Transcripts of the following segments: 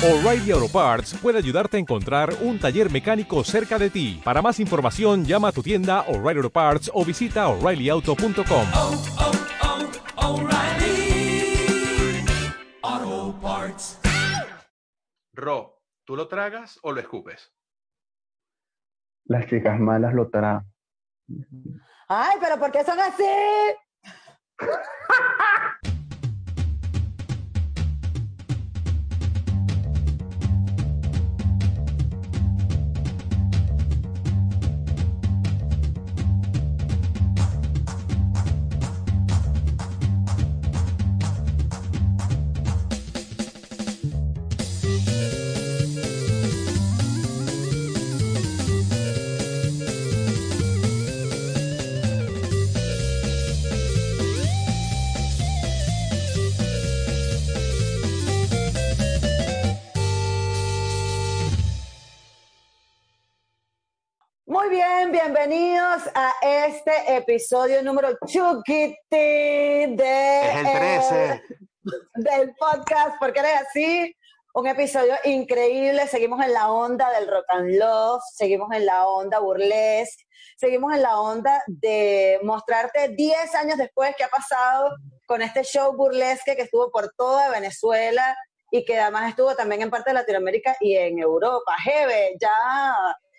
O'Reilly Auto Parts puede ayudarte a encontrar un taller mecánico cerca de ti. Para más información, llama a tu tienda O'Reilly Auto Parts o visita oreillyauto.com. oh, oh, Parts. Ro, ¿tú lo tragas o lo escupes? Las chicas malas lo traen. Ay, pero ¿por qué son así? bienvenidos a este episodio número chuquiti de Es el 13. eh, del podcast Porque eres así. Un episodio increíble. Seguimos en la onda del rock and love, seguimos en la onda burlesque, seguimos en la onda de mostrarte 10 años después qué ha pasado con este show burlesque que estuvo por toda Venezuela y que además estuvo también en parte de Latinoamérica y en Europa. Jeve, ya,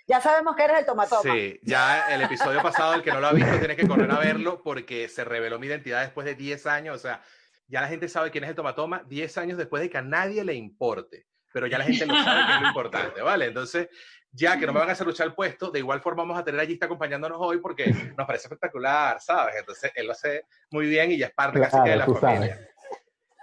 ya sabemos que eres el tomatoma. Sí, ya el episodio pasado, el que no lo ha visto, tiene que correr a verlo porque se reveló mi identidad después de 10 años. O sea, ya la gente sabe quién es el tomatoma 10 años después de que a nadie le importe. Pero ya la gente lo sabe que es lo importante, ¿vale? Entonces, ya que no me van a hacer luchar el puesto, de igual forma vamos a tener allí está acompañándonos hoy porque nos parece espectacular, ¿sabes? Entonces, él lo hace muy bien y ya es parte casi que de la familia. sabes.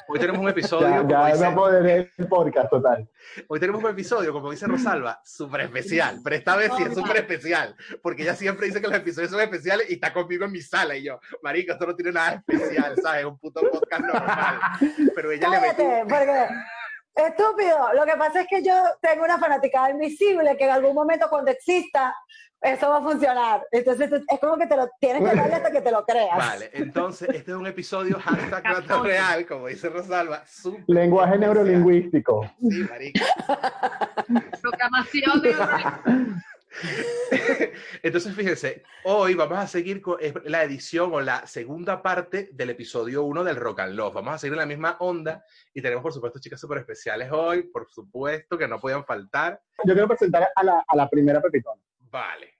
Hoy tenemos un episodio, Ya, como ya dice- no poder el podcast total. Hoy tenemos un episodio, como dice Rosalba, súper especial, pero esta vez sí es súper especial, porque ella siempre dice que los episodios son especiales y está conmigo en mi sala y yo, marica, esto no tiene nada especial, ¿sabes? Es un puto podcast normal, pero ella le Cállate, metió... porque estúpido. Lo que pasa es que yo tengo una fanaticada invisible que en algún momento cuando exista eso va a funcionar. Entonces es como que te lo tienes que darle hasta que te lo creas. Vale, entonces este es un episodio hashtag real, como dice Rosalba, Lenguaje especial. neurolingüístico. Sí, marica. Proclamación de Entonces, fíjense, hoy vamos a seguir con la edición o la segunda parte del episodio 1 del Rock and Love. Vamos a seguir en la misma onda y tenemos, por supuesto, chicas súper especiales hoy, por supuesto, que no podían faltar. Yo quiero presentar a la, a la primera Pepitona. Vale.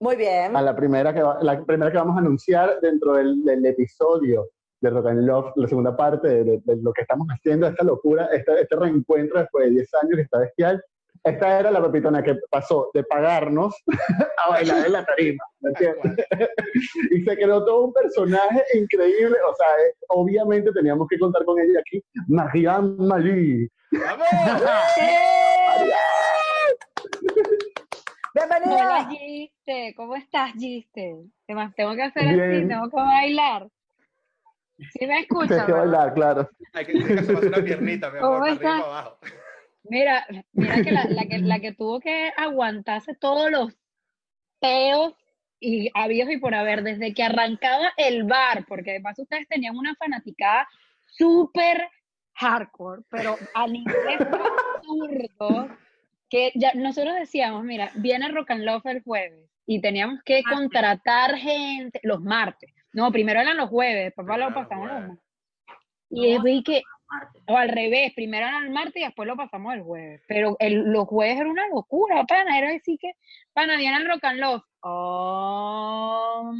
Muy bien. A la primera que, va- la primera que vamos a anunciar dentro del, del episodio de Rock and Love, la segunda parte de, de- de lo que estamos haciendo, esta locura, este, este reencuentro después de 10 años que está bestial. Esta era la Pepitona que pasó de pagarnos a bailar en la tarima, ¿me entiendes? y se creó todo un personaje increíble, o sea, eh, obviamente teníamos que contar con ella aquí, Marianne Malie. ¡Vamos! Hola Bienvenida. Giste, ¿cómo estás Giste? ¿Qué más? Tengo que hacer Bien. así, tengo que bailar. Sí me escuchas, Tienes que bailar, claro. Hay que, asomarse una piernita, mi amor, ¿Cómo para está? arriba abajo. Mira, mira que la, la que la que tuvo que aguantarse todos los peos y habidos y por haber desde que arrancaba el bar, porque de paso ustedes tenían una fanaticada súper hardcore, pero a niveles absurdos que ya nosotros decíamos, mira, viene Rock and Love el jueves y teníamos que contratar gente los martes. No, primero eran los jueves, después lo pasamos los martes. Y vi que, o al revés, primero era el martes y después lo pasamos el jueves. Pero el, los jueves era una locura, pana. Era decir que, pana, viene el rock and love. Oh,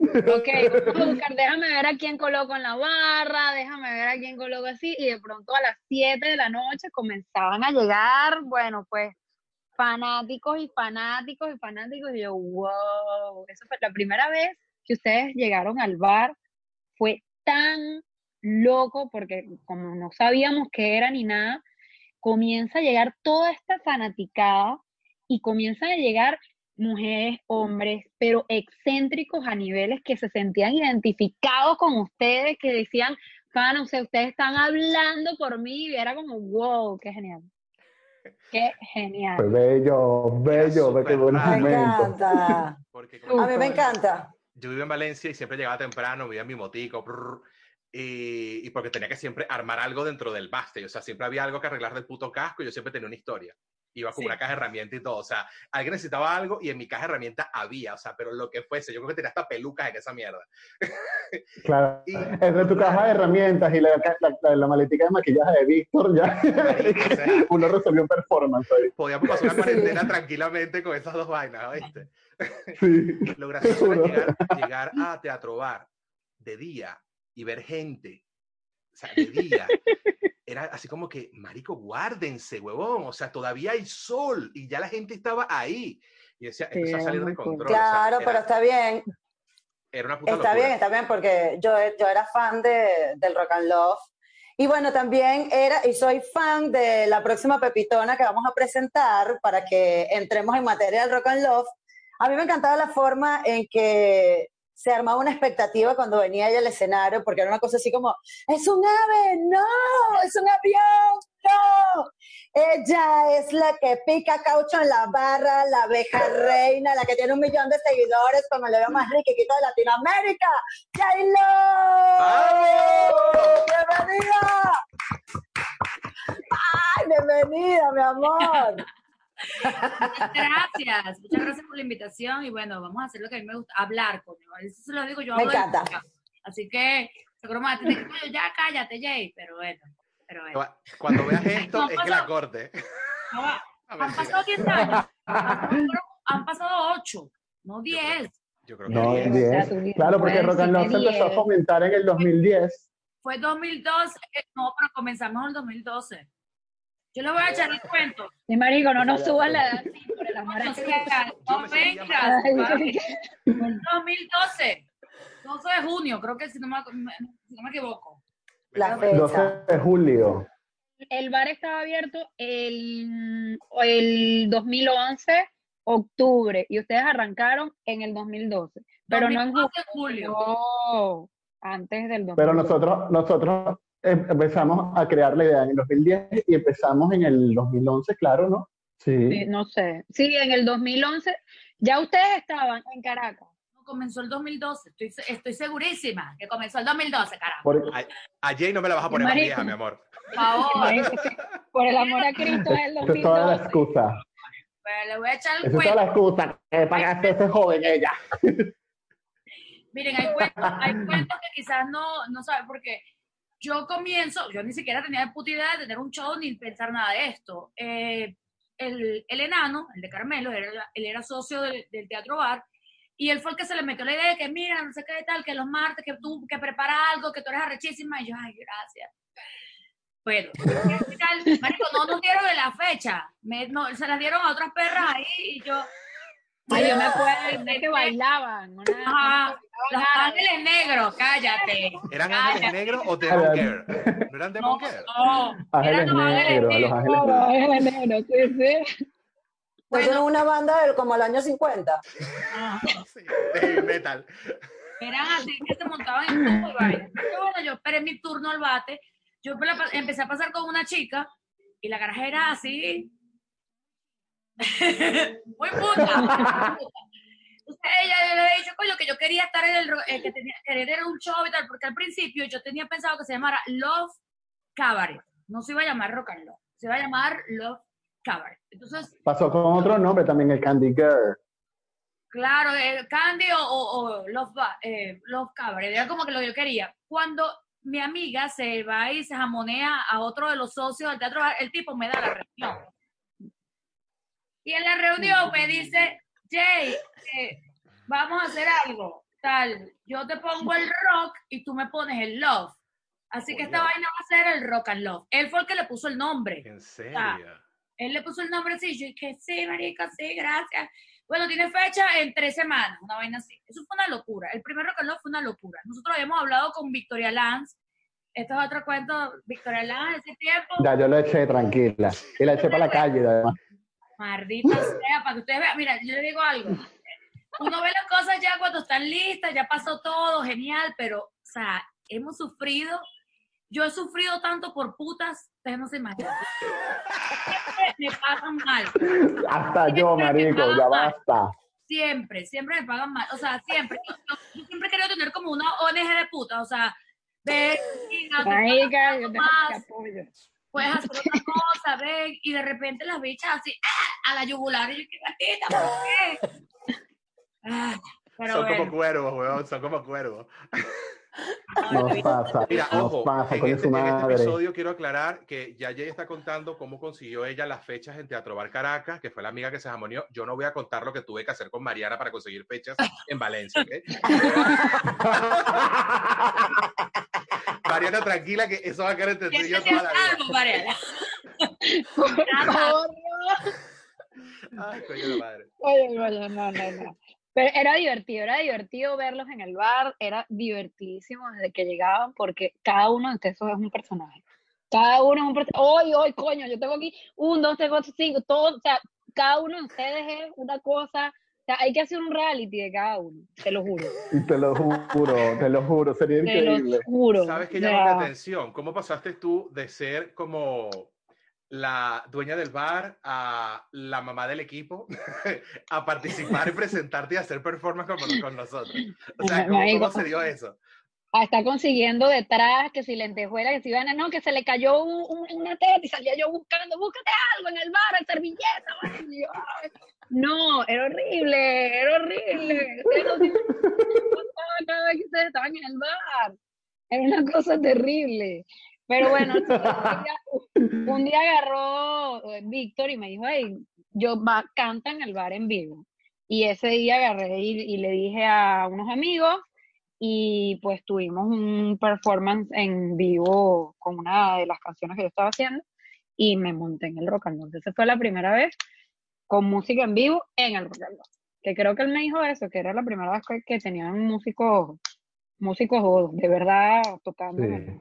ok, vamos a buscar, déjame ver a quién coloco en la barra, déjame ver a quién coloco así. Y de pronto a las 7 de la noche comenzaban a llegar, bueno, pues fanáticos y fanáticos y fanáticos. Y yo, wow, eso fue la primera vez que ustedes llegaron al bar. Fue tan loco porque como no sabíamos qué era ni nada, comienza a llegar toda esta fanaticada y comienzan a llegar mujeres, hombres, pero excéntricos a niveles que se sentían identificados con ustedes, que decían, fan, o sea, ustedes están hablando por mí, y era como, wow, qué genial. Qué genial. Fue bello, bello, qué buenos raro. Me momentos. encanta. Porque A mí me encanta. yo vivo en Valencia y siempre llegaba temprano, vivía en mi motico, brr, Y, y porque tenía que siempre armar algo dentro del backstage. O sea, siempre había algo que arreglar del puto casco y yo siempre tenía una historia. Iba con Sí. una caja de herramientas y todo. O sea, alguien necesitaba algo y en mi caja de herramientas había. O sea, pero lo que fuese. Yo creo que tenía hasta pelucas en esa mierda. Claro. Y- Entre tu caja de herramientas y la, la, la, la maletica de maquillaje de Víctor, ya o sea, uno resolvió un performance ahí. podíamos pasar una cuarentena tranquilamente con esas dos vainas, ¿viste? Sí. Lo gracioso era llegar, llegar a Teatro Bar de día y ver gente. O sea, de día. Era así como que, marico, guárdense, huevón. O sea, todavía hay sol y ya la gente estaba ahí. Y decía, Sí, empezó a salir de control. o sea, Claro, era, pero está bien, era una puta está locura. bien, está bien, porque yo, yo era fan de, del Rock and Love. Y bueno, también era, y soy fan de la próxima Pepitona que vamos a presentar para que entremos en materia del Rock and Love. A mí me encantaba la forma en que se armaba una expectativa cuando venía ella al escenario, porque era una cosa así como, es un ave, no, es un avión, no. Ella es la que pica caucho en la barra, la abeja reina, la que tiene un millón de seguidores, como el veo más riquito de Latinoamérica. ¡Jailo! ¡Bienvenida! ¡Ay, bienvenida, mi amor! Muchas gracias, muchas gracias por la invitación y bueno, vamos a hacer lo que a mí me gusta, hablar, coño. Eso se lo digo yo. Me hablo de encanta. Así que, seguro tener que coño, ya cállate, Jay, pero bueno, pero bueno. Cuando veas esto, No, es que la corte. No han pasado 10 años, han, pasado 8, no 10. Yo creo que No, diez. 10. Claro, porque Rock and Roll se empezó a fomentar en el 2010. Fue 2012, eh, no, pero comenzamos en el 2012. Yo le voy a echar el cuento. Y marico, no nos suban la edad sí, por el amor a no vengas, en 2012, 12 de junio, creo que si no me, si no me equivoco. La fecha. 12 de julio. El bar estaba abierto el, el 2011, octubre, y ustedes arrancaron en el 2012. Pero no en 2012 de julio. No, antes del 2012. Pero nosotros, nosotros empezamos a crear la idea en el 2010 y empezamos en el 2011, claro, ¿no? Sí, Sí. no sé. Sí, en el 2011, ya ustedes estaban en Caracas. No, comenzó el 2012, estoy, estoy segurísima que comenzó el 2012, carajo. Por- A, a Jay no me la vas a poner más vieja, mi amor. Por favor, Por el amor a Cristo es el Esa es toda la 2012. excusa. pero le voy a echar el es toda la cuento. excusa. Que para hacerse joven ella. Miren, hay cuentos, hay cuentos que quizás no, no saben, porque yo comienzo, yo ni siquiera tenía puta idea de tener un show ni pensar nada de esto. Eh, el, el enano, el de Carmelo, él era socio del, del Teatro Bar, y él fue el que se le metió la idea de que, mira, no sé qué tal, que los martes, que tú, que prepara algo, que tú eres arrechísima, y yo, ay, gracias. ¿qué tal? Marico, no nos dieron de la fecha, me- no, se las dieron a otras perras ahí, y yo, Ay, yo me acuerdo de que bailaban. una- Ajá, los ángeles negros, cállate. ¿Eran Cállate. ángeles negros o Demon Girl? ¿No eran No, Demon Girl? no, Ángeles eran los ángeles negros, los negros. ángeles es enero, sí, sí. Pues Bueno. una banda del, como el año 50. Ajá. Sí, de metal. Eran así que se montaban en tubo y bueno, yo esperé mi turno al bate. Yo empecé a pasar con una chica y la garaje era así. Muy puta. Entonces ella yo le había dicho, coño, que yo quería estar en el, eh, que tenía, querer ir a un show y tal, porque al principio yo tenía pensado que se llamara Love Cabaret. No se iba a llamar Rock and Love, se iba a llamar Love Cabaret. Entonces, Pasó con otro nombre también, el Candy Girl. Claro, el Candy o, o- o Love, eh, Love Cabaret, era como que lo que yo quería. Cuando mi amiga se va y se jamonea a otro de los socios del teatro, el tipo me da la reunión. Y en la reunión me dice, Jay, eh, vamos a hacer algo, tal, yo te pongo el rock y tú me pones el love. Así que esta vaina va a ser el rock and love. Él fue el que le puso el nombre. ¿En serio? Él le puso el nombre así, yo dije, sí, marica, sí, gracias. Bueno, tiene fecha en tres semanas, una vaina así. Eso fue una locura. El primer Rock and Roll fue una locura. Nosotros habíamos hablado con Victoria Lanz. Esto es otro cuento, Victoria Lanz, ese tiempo. Ya yo lo eché tranquila. Y la eché para la calle, además. Maldita sea, para que ustedes vean. Mira, yo le digo algo. Uno ve las cosas ya cuando están listas, ya pasó todo, genial, pero, o sea, hemos sufrido. Yo he sufrido tanto por putas, ustedes no se imaginan. Siempre me pagan mal. Hasta yo, marico, ya basta. Siempre, siempre me pagan mal. O sea, siempre. Yo, yo siempre he querido tener como una ONG de puta. O sea, te Marica, yo te apoyo. Puedes hacer otra cosa, ven, y de repente las bichas así, ¡ah! a la yugular, y yo, ¿qué gatita, por qué? Ah, pero son bueno, como cuervos, weón, son como cuervos. Nos pasa, Mira, nos ojo, pasa, en con este, su en este episodio quiero aclarar que ya Jay está contando cómo consiguió ella las fechas en Teatro Bar Caracas, que fue la amiga que se jamonió. Yo no voy a contar lo que tuve que hacer con Mariana para conseguir fechas en Valencia. Mariana, tranquila, que eso va a quedar entre tú y yo ¿qué toda la vida. algo, Mariana? Por favor, Ay, coño de madre. Oye, no, no, no. Pero era divertido, era divertido verlos en el bar, era divertidísimo desde que llegaban porque cada uno de ustedes es un personaje. Cada uno es un personaje. Hoy, hoy, coño, yo tengo aquí un, dos, tres, cuatro, cinco, todo, o sea, cada uno de ustedes es una cosa. Sea, hay que hacer un reality de cada uno, te lo juro. Y te lo juro, te lo juro, sería Te lo increíble. juro. ¿Sabes qué llama sea, atención? ¿Cómo pasaste tú de ser como la dueña del bar a la mamá del equipo a participar y presentarte y hacer performance con, con nosotros? O sea, ¿cómo, cómo se dio eso? A estar consiguiendo detrás, que si lentejuela, que si van a, no, que se le cayó un- un- una teta y salía yo buscando, búscate algo en el bar, servilleta. yo, ay, no, era horrible, era horrible. Cada vez que ustedes estaban en el bar. Era una cosa terrible. Pero bueno, un, día, un día agarró eh, Víctor y me dijo, hey, yo va, canta en el bar en vivo. Y ese día agarré y, y le dije a unos amigos y pues tuvimos un performance en vivo con una de las canciones que yo estaba haciendo y me monté en el rock and roll. Esa fue la primera vez con música en vivo en el rock and roll. Que creo que él me dijo eso, que era la primera vez que, que tenían músicos, músicos de verdad tocando. Sí.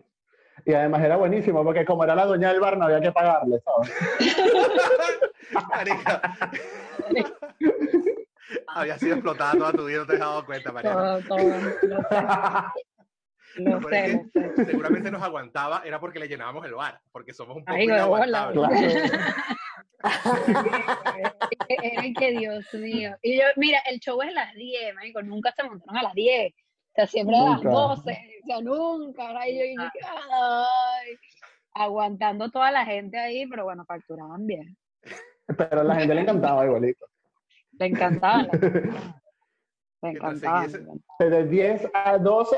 Y además era buenísimo, porque como era la dueña del bar, no había que pagarle, ¿sabes? Había sido explotada toda tu vida, no te has dado cuenta, Mariana. Todo, todo, lo sé, lo peor sé, que seguramente nos aguantaba, era porque le llenábamos el bar, porque somos un poco Ay, inaguantables. Era que Dios mío. Y yo, mira, el show es a las 10, marico, nunca se montaron a las 10. O sea, siempre a las Nunca. 12. O sea, nunca. Y yo, yo, ay, aguantando toda la gente ahí, pero bueno, facturaban bien. Pero a la gente le encantaba igualito. Le encantaban. Le encantaban. encantaban. De 10 a 12.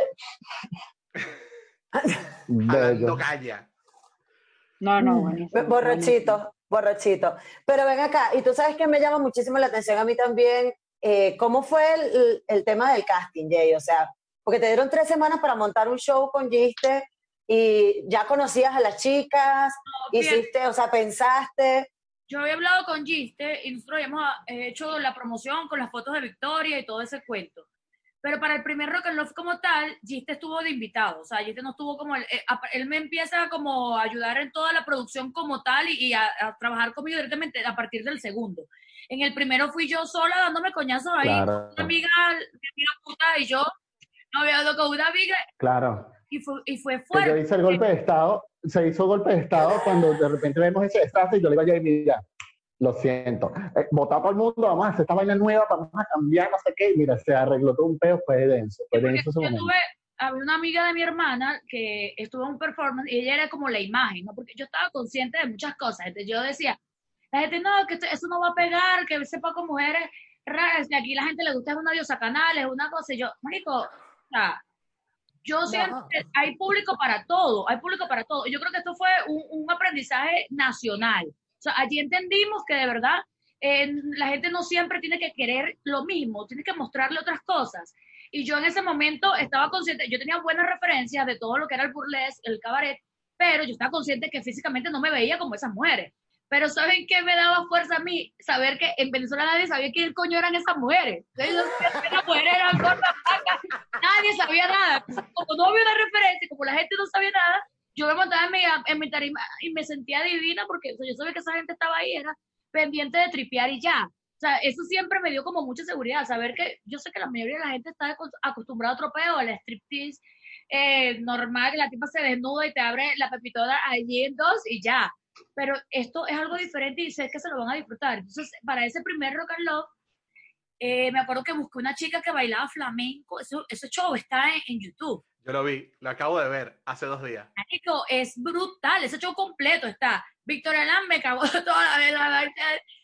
Jalando Bello. caña. No, no, buenísimo. Borrachito, borrachito. Pero ven acá, y tú sabes que me llama muchísimo la atención a mí también, eh, ¿cómo fue el, el tema del casting, Jay? O sea, porque te dieron tres semanas para montar un show con Giste y ya conocías a las chicas, bien. hiciste, o sea, pensaste. Yo había hablado con Giste y nosotros habíamos eh, hecho la promoción con las fotos de Victoria y todo ese cuento. Pero para el primer Rock and Love como tal, Giste estuvo de invitado. O sea, Giste no estuvo como... Él, eh, él me empieza como a ayudar en toda la producción como tal y, y a, a trabajar conmigo directamente a partir del segundo. En el primero fui yo sola dándome coñazos ahí. Claro. Una amiga, mi amiga puta y yo no había dado con una amiga Claro. Y fue, y fue fuerte. hice el golpe de Estado, se hizo golpe de Estado cuando de repente vemos ese desastre y yo le digo a Jay, mira, lo siento, eh, vota a todo el mundo, vamos a hacer esta vaina nueva, vamos a cambiar, no sé qué, y mira, se arregló todo un peo, fue denso, fue denso ese yo momento. tuve, había una amiga de mi hermana que estuvo en un performance y ella era como la imagen, ¿no? Porque yo estaba consciente de muchas cosas. Entonces yo decía, la gente no, que esto- eso no va a pegar, que sepa con mujeres raras, que aquí la gente le gusta es una diosa canales, una cosa. Y yo, marico, o sea, yo siento que hay público para todo, hay público para todo. Yo creo que esto fue un, un aprendizaje nacional. O sea, allí entendimos que de verdad eh, la gente no siempre tiene que querer lo mismo, tiene que mostrarle otras cosas. Y yo en ese momento estaba consciente, yo tenía buenas referencias de todo lo que era el burlesque, el cabaret, pero yo estaba consciente que físicamente no me veía como esas mujeres. Pero ¿saben qué me daba fuerza a mí? Saber que en Venezuela nadie sabía quién coño eran esas mujeres. Las mujeres eran gordas, nadie sabía nada. Como no había una referencia, como la gente no sabía nada, yo me montaba en mi, tarima y me sentía divina porque yo sabía que esa gente estaba ahí, era pendiente de tripear y ya. O sea, eso siempre me dio como mucha seguridad, saber que yo sé que la mayoría de la gente está acos- acostumbrada a otro peo, al striptease eh, normal, que la tipa se desnuda y te abre la pepitoda allí en dos y ya. Pero esto es algo diferente y sé que se lo van a disfrutar. Entonces, para ese primer Rock and Love, eh, me acuerdo que busqué una chica que bailaba flamenco. Eso, ese show está en, en YouTube. Yo lo vi, lo acabo de ver hace dos días. Marico, es brutal, ese show completo está. Victoria Lam me cagó toda la vez, la- la-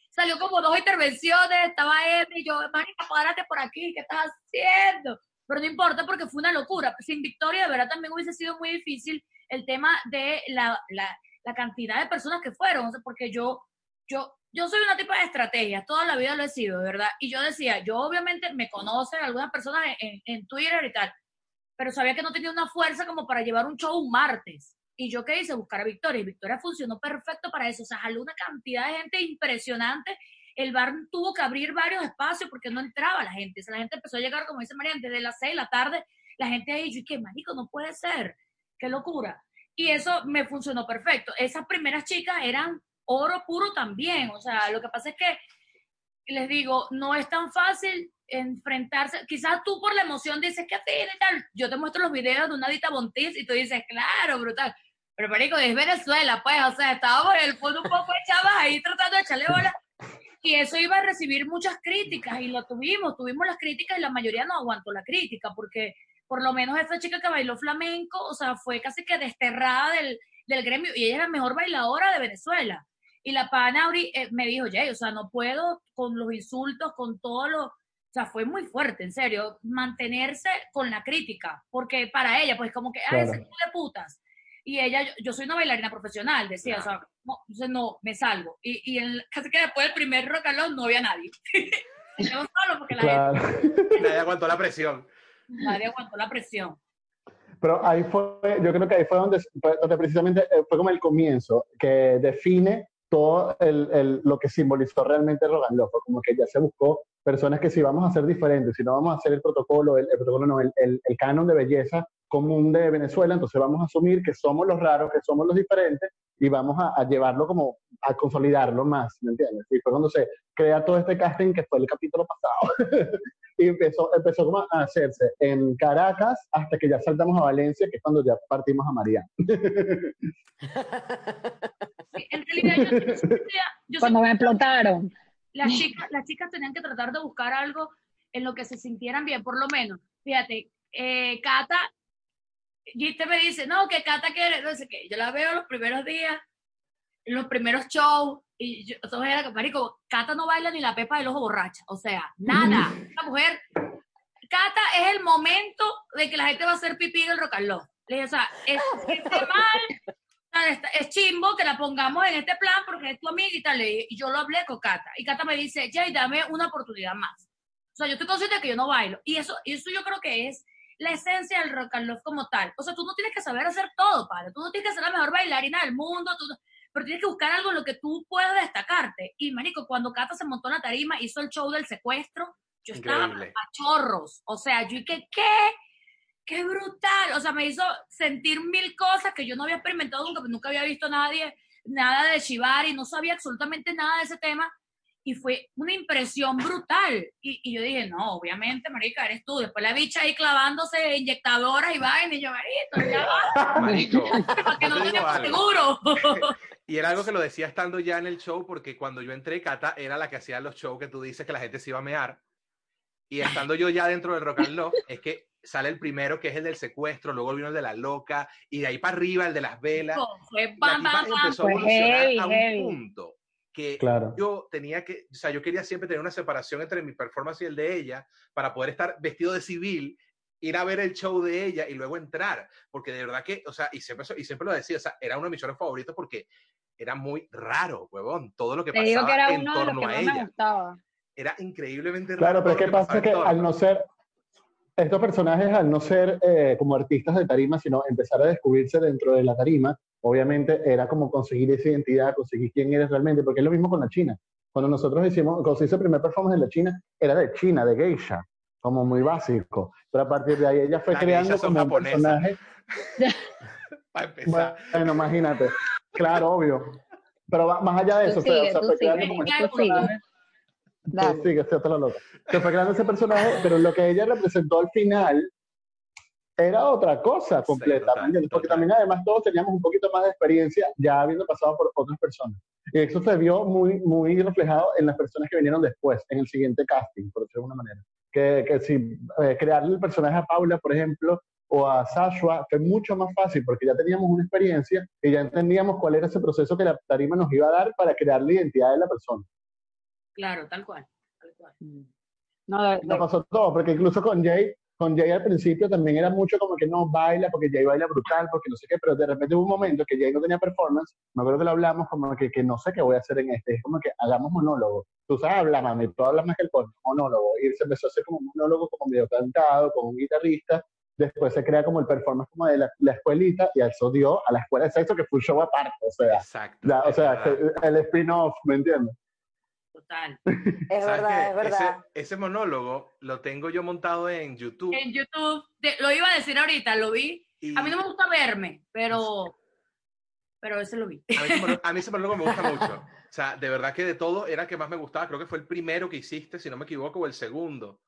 salió como dos intervenciones, estaba Emi, yo, marica, párate por aquí, ¿qué estás haciendo? Pero no importa porque fue una locura. Sin Victoria, de verdad, también hubiese sido muy difícil el tema de la, la, la cantidad de personas que fueron, o sea, porque yo, yo, yo soy una tipa de estrategias, toda la vida lo he sido, verdad. Y yo decía, yo obviamente me conocen algunas personas en, en, Twitter y tal, pero sabía que no tenía una fuerza como para llevar un show un martes. Y yo qué hice, buscar a Victoria. Y Victoria funcionó perfecto para eso. O sea, jaló una cantidad de gente impresionante. El bar tuvo que abrir varios espacios porque no entraba la gente. O sea, la gente empezó a llegar, como dice María, desde las seis de la tarde. La gente ahí, yo, ¿qué marico? No puede ser. Qué locura. Y eso me funcionó perfecto. Esas primeras chicas eran oro puro también. O sea, lo que pasa es que les digo, no es tan fácil enfrentarse. Quizás tú por la emoción dices que y tal. Yo te muestro los videos de una Dita Bontis y tú dices, claro, brutal. Pero, marico, es Venezuela, pues, o sea, estábamos en el fondo un poco echadas ahí tratando de echarle bola. Y eso iba a recibir muchas críticas y lo tuvimos, tuvimos las críticas y la mayoría no aguantó la crítica porque por lo menos esa chica que bailó flamenco, o sea, fue casi que desterrada del, del gremio y ella es la mejor bailadora de Venezuela. Y la pana eh, me dijo, Jay, o sea, no puedo con los insultos, con todo lo... O sea, fue muy fuerte, en serio, mantenerse con la crítica, porque para ella, pues como que, ay, Claro. ese de putas. Y ella, yo, yo soy una bailarina profesional, decía, o sea, no, entonces no, me salgo. Y, y el- casi que después del primer rock and roll no había nadie. yo solo porque la Claro. Nadie aguantó la presión. Nadie aguantó la presión. Pero ahí fue, yo creo que ahí fue donde, donde precisamente eh, fue como el comienzo, que define todo el, el- lo que simbolizó realmente Rogan. Fue Como que ya se buscó personas que si vamos a ser diferentes, si no vamos a hacer el protocolo, el, el protocolo no, el canon de belleza común de Venezuela, entonces vamos a asumir que somos los raros, que somos los diferentes y vamos a, a llevarlo como a consolidarlo más, ¿me entiendes? Y fue cuando se crea todo este casting que fue el capítulo pasado. y empezó, empezó como a hacerse en Caracas hasta que ya saltamos a Valencia, que es cuando ya partimos a. Sí, en realidad, yo, yo sentía- yo Cuando me explotaron. las chicas, las chicas tenían que tratar de buscar algo en lo que se sintieran bien, por lo menos. Fíjate, eh, Cata, y te me dice, no, que Cata quiere, no sé qué. Yo la veo los primeros días, los primeros shows, y yo, entonces era que, marico, Cata no baila ni la pepa del ojo borracha, o sea, nada. Esta mujer, Cata es el momento de que la gente va a hacer pipí en el rock and roll. Le dije, o sea, es, es mal, es chimbo que la pongamos en este plan porque es tu amiga y tal. Y yo lo hablé con Cata. Y Cata me dice, Jay, dame una oportunidad más. O sea, yo estoy consciente de que yo no bailo. Y eso, eso yo creo que es la esencia del rock and roll como tal. O sea, tú no tienes que saber hacer todo, padre. Tú no tienes que ser la mejor bailarina del mundo. tú no- pero tienes que buscar algo en lo que tú puedas destacarte. Y, marico, cuando Cata se montó en la tarima, hizo el show del secuestro, yo estaba Increíble. a chorros. O sea, yo dije, ¿qué? ¡Qué brutal! O sea, me hizo sentir mil cosas que yo no había experimentado nunca, porque nunca había visto nadie, nada de Shibari, no sabía absolutamente nada de ese tema. Y fue una impresión brutal. Y, y yo dije, no, obviamente, marica, eres tú. Después la bicha ahí clavándose inyectadoras y vaina, y yo, marito, ya va, Marico, para que no te seguro. Y era algo que lo decía estando ya en el show, porque cuando yo entré, Cata era la que hacía los shows que tú dices que la gente se iba a mear. Y estando yo ya dentro del rock and roll, es que sale el primero, que es el del secuestro, luego vino el de la loca, y de ahí para arriba el de las velas. Fue La bam, tipa bam, bam. empezó a Fue evolucionar heavy, a un heavy. punto que Claro. yo tenía que, o sea, yo quería siempre tener una separación entre mi performance y el de ella para poder estar vestido de civil, ir a ver el show de ella y luego entrar, porque de verdad que, o sea, y siempre, y siempre lo decía, o sea, era uno de mis shows favoritos porque era muy raro, huevón, todo lo que Te pasaba digo que era en uno de los torno que a más me ella. gustaba. Era increíblemente Claro, raro. pero es que pasa que torno. al no ser, estos personajes al no ser eh, como artistas de tarima, sino empezar a descubrirse dentro de la tarima, obviamente era como conseguir esa identidad, conseguir quién eres realmente, porque es lo mismo con la China. Cuando nosotros hicimos, cuando se hizo el primer performance en la China, era de China, de geisha, como muy básico. Pero a partir de ahí ella fue Las creando como un personaje. Para empezar. Bueno, imagínate. Claro, obvio. Pero va- más allá de eso, sigue, o sea, fue sigue. creando como este Sigue, personaje. Sí, sí, que sea otra loca. Se fue creando ese personaje, pero lo que ella representó al final era otra cosa Sí, completa. total, ¿me entiendes? Porque también además todos teníamos un poquito más de experiencia ya habiendo pasado por otras personas. Y eso se vio muy, muy reflejado en las personas que vinieron después, en el siguiente casting, por decirlo de alguna manera. Que, que si eh, crearle el personaje a Paula, por ejemplo, o a Sashua fue mucho más fácil porque ya teníamos una experiencia y ya entendíamos cuál era ese proceso que la tarima nos iba a dar para crear la identidad de la persona. Claro, tal cual. Tal cual. No, de- Nos de- pasó todo, porque incluso con Jay, con Jay al principio también era mucho como que no baila, porque Jay baila brutal, porque no sé qué, pero de repente hubo un momento que Jay no tenía performance, me acuerdo que lo hablamos como que, que no sé qué voy a hacer en este, es como que hagamos monólogo. Tú sabes hablar, mami, tú hablas más que el coño, monólogo. Y se empezó a hacer como un monólogo como medio cantado, con un guitarrista, después se crea como el performance como de la, la escuelita, y eso dio a la escuela de sexo, que fue un show aparte, o sea, Exacto. o sea, el spin-off, ¿me entiendes? Total. Es ¿Sabes verdad, qué? es verdad. Ese, ese monólogo lo tengo yo montado en YouTube. En YouTube, te- lo iba a decir ahorita, lo vi. y A mí no me gusta verme, pero, pero ese lo vi. a mí ese monólogo- a mí ese monólogo me gusta mucho. O sea, de verdad que de todo era el que más me gustaba. Creo que fue el primero que hiciste, si no me equivoco, o el segundo.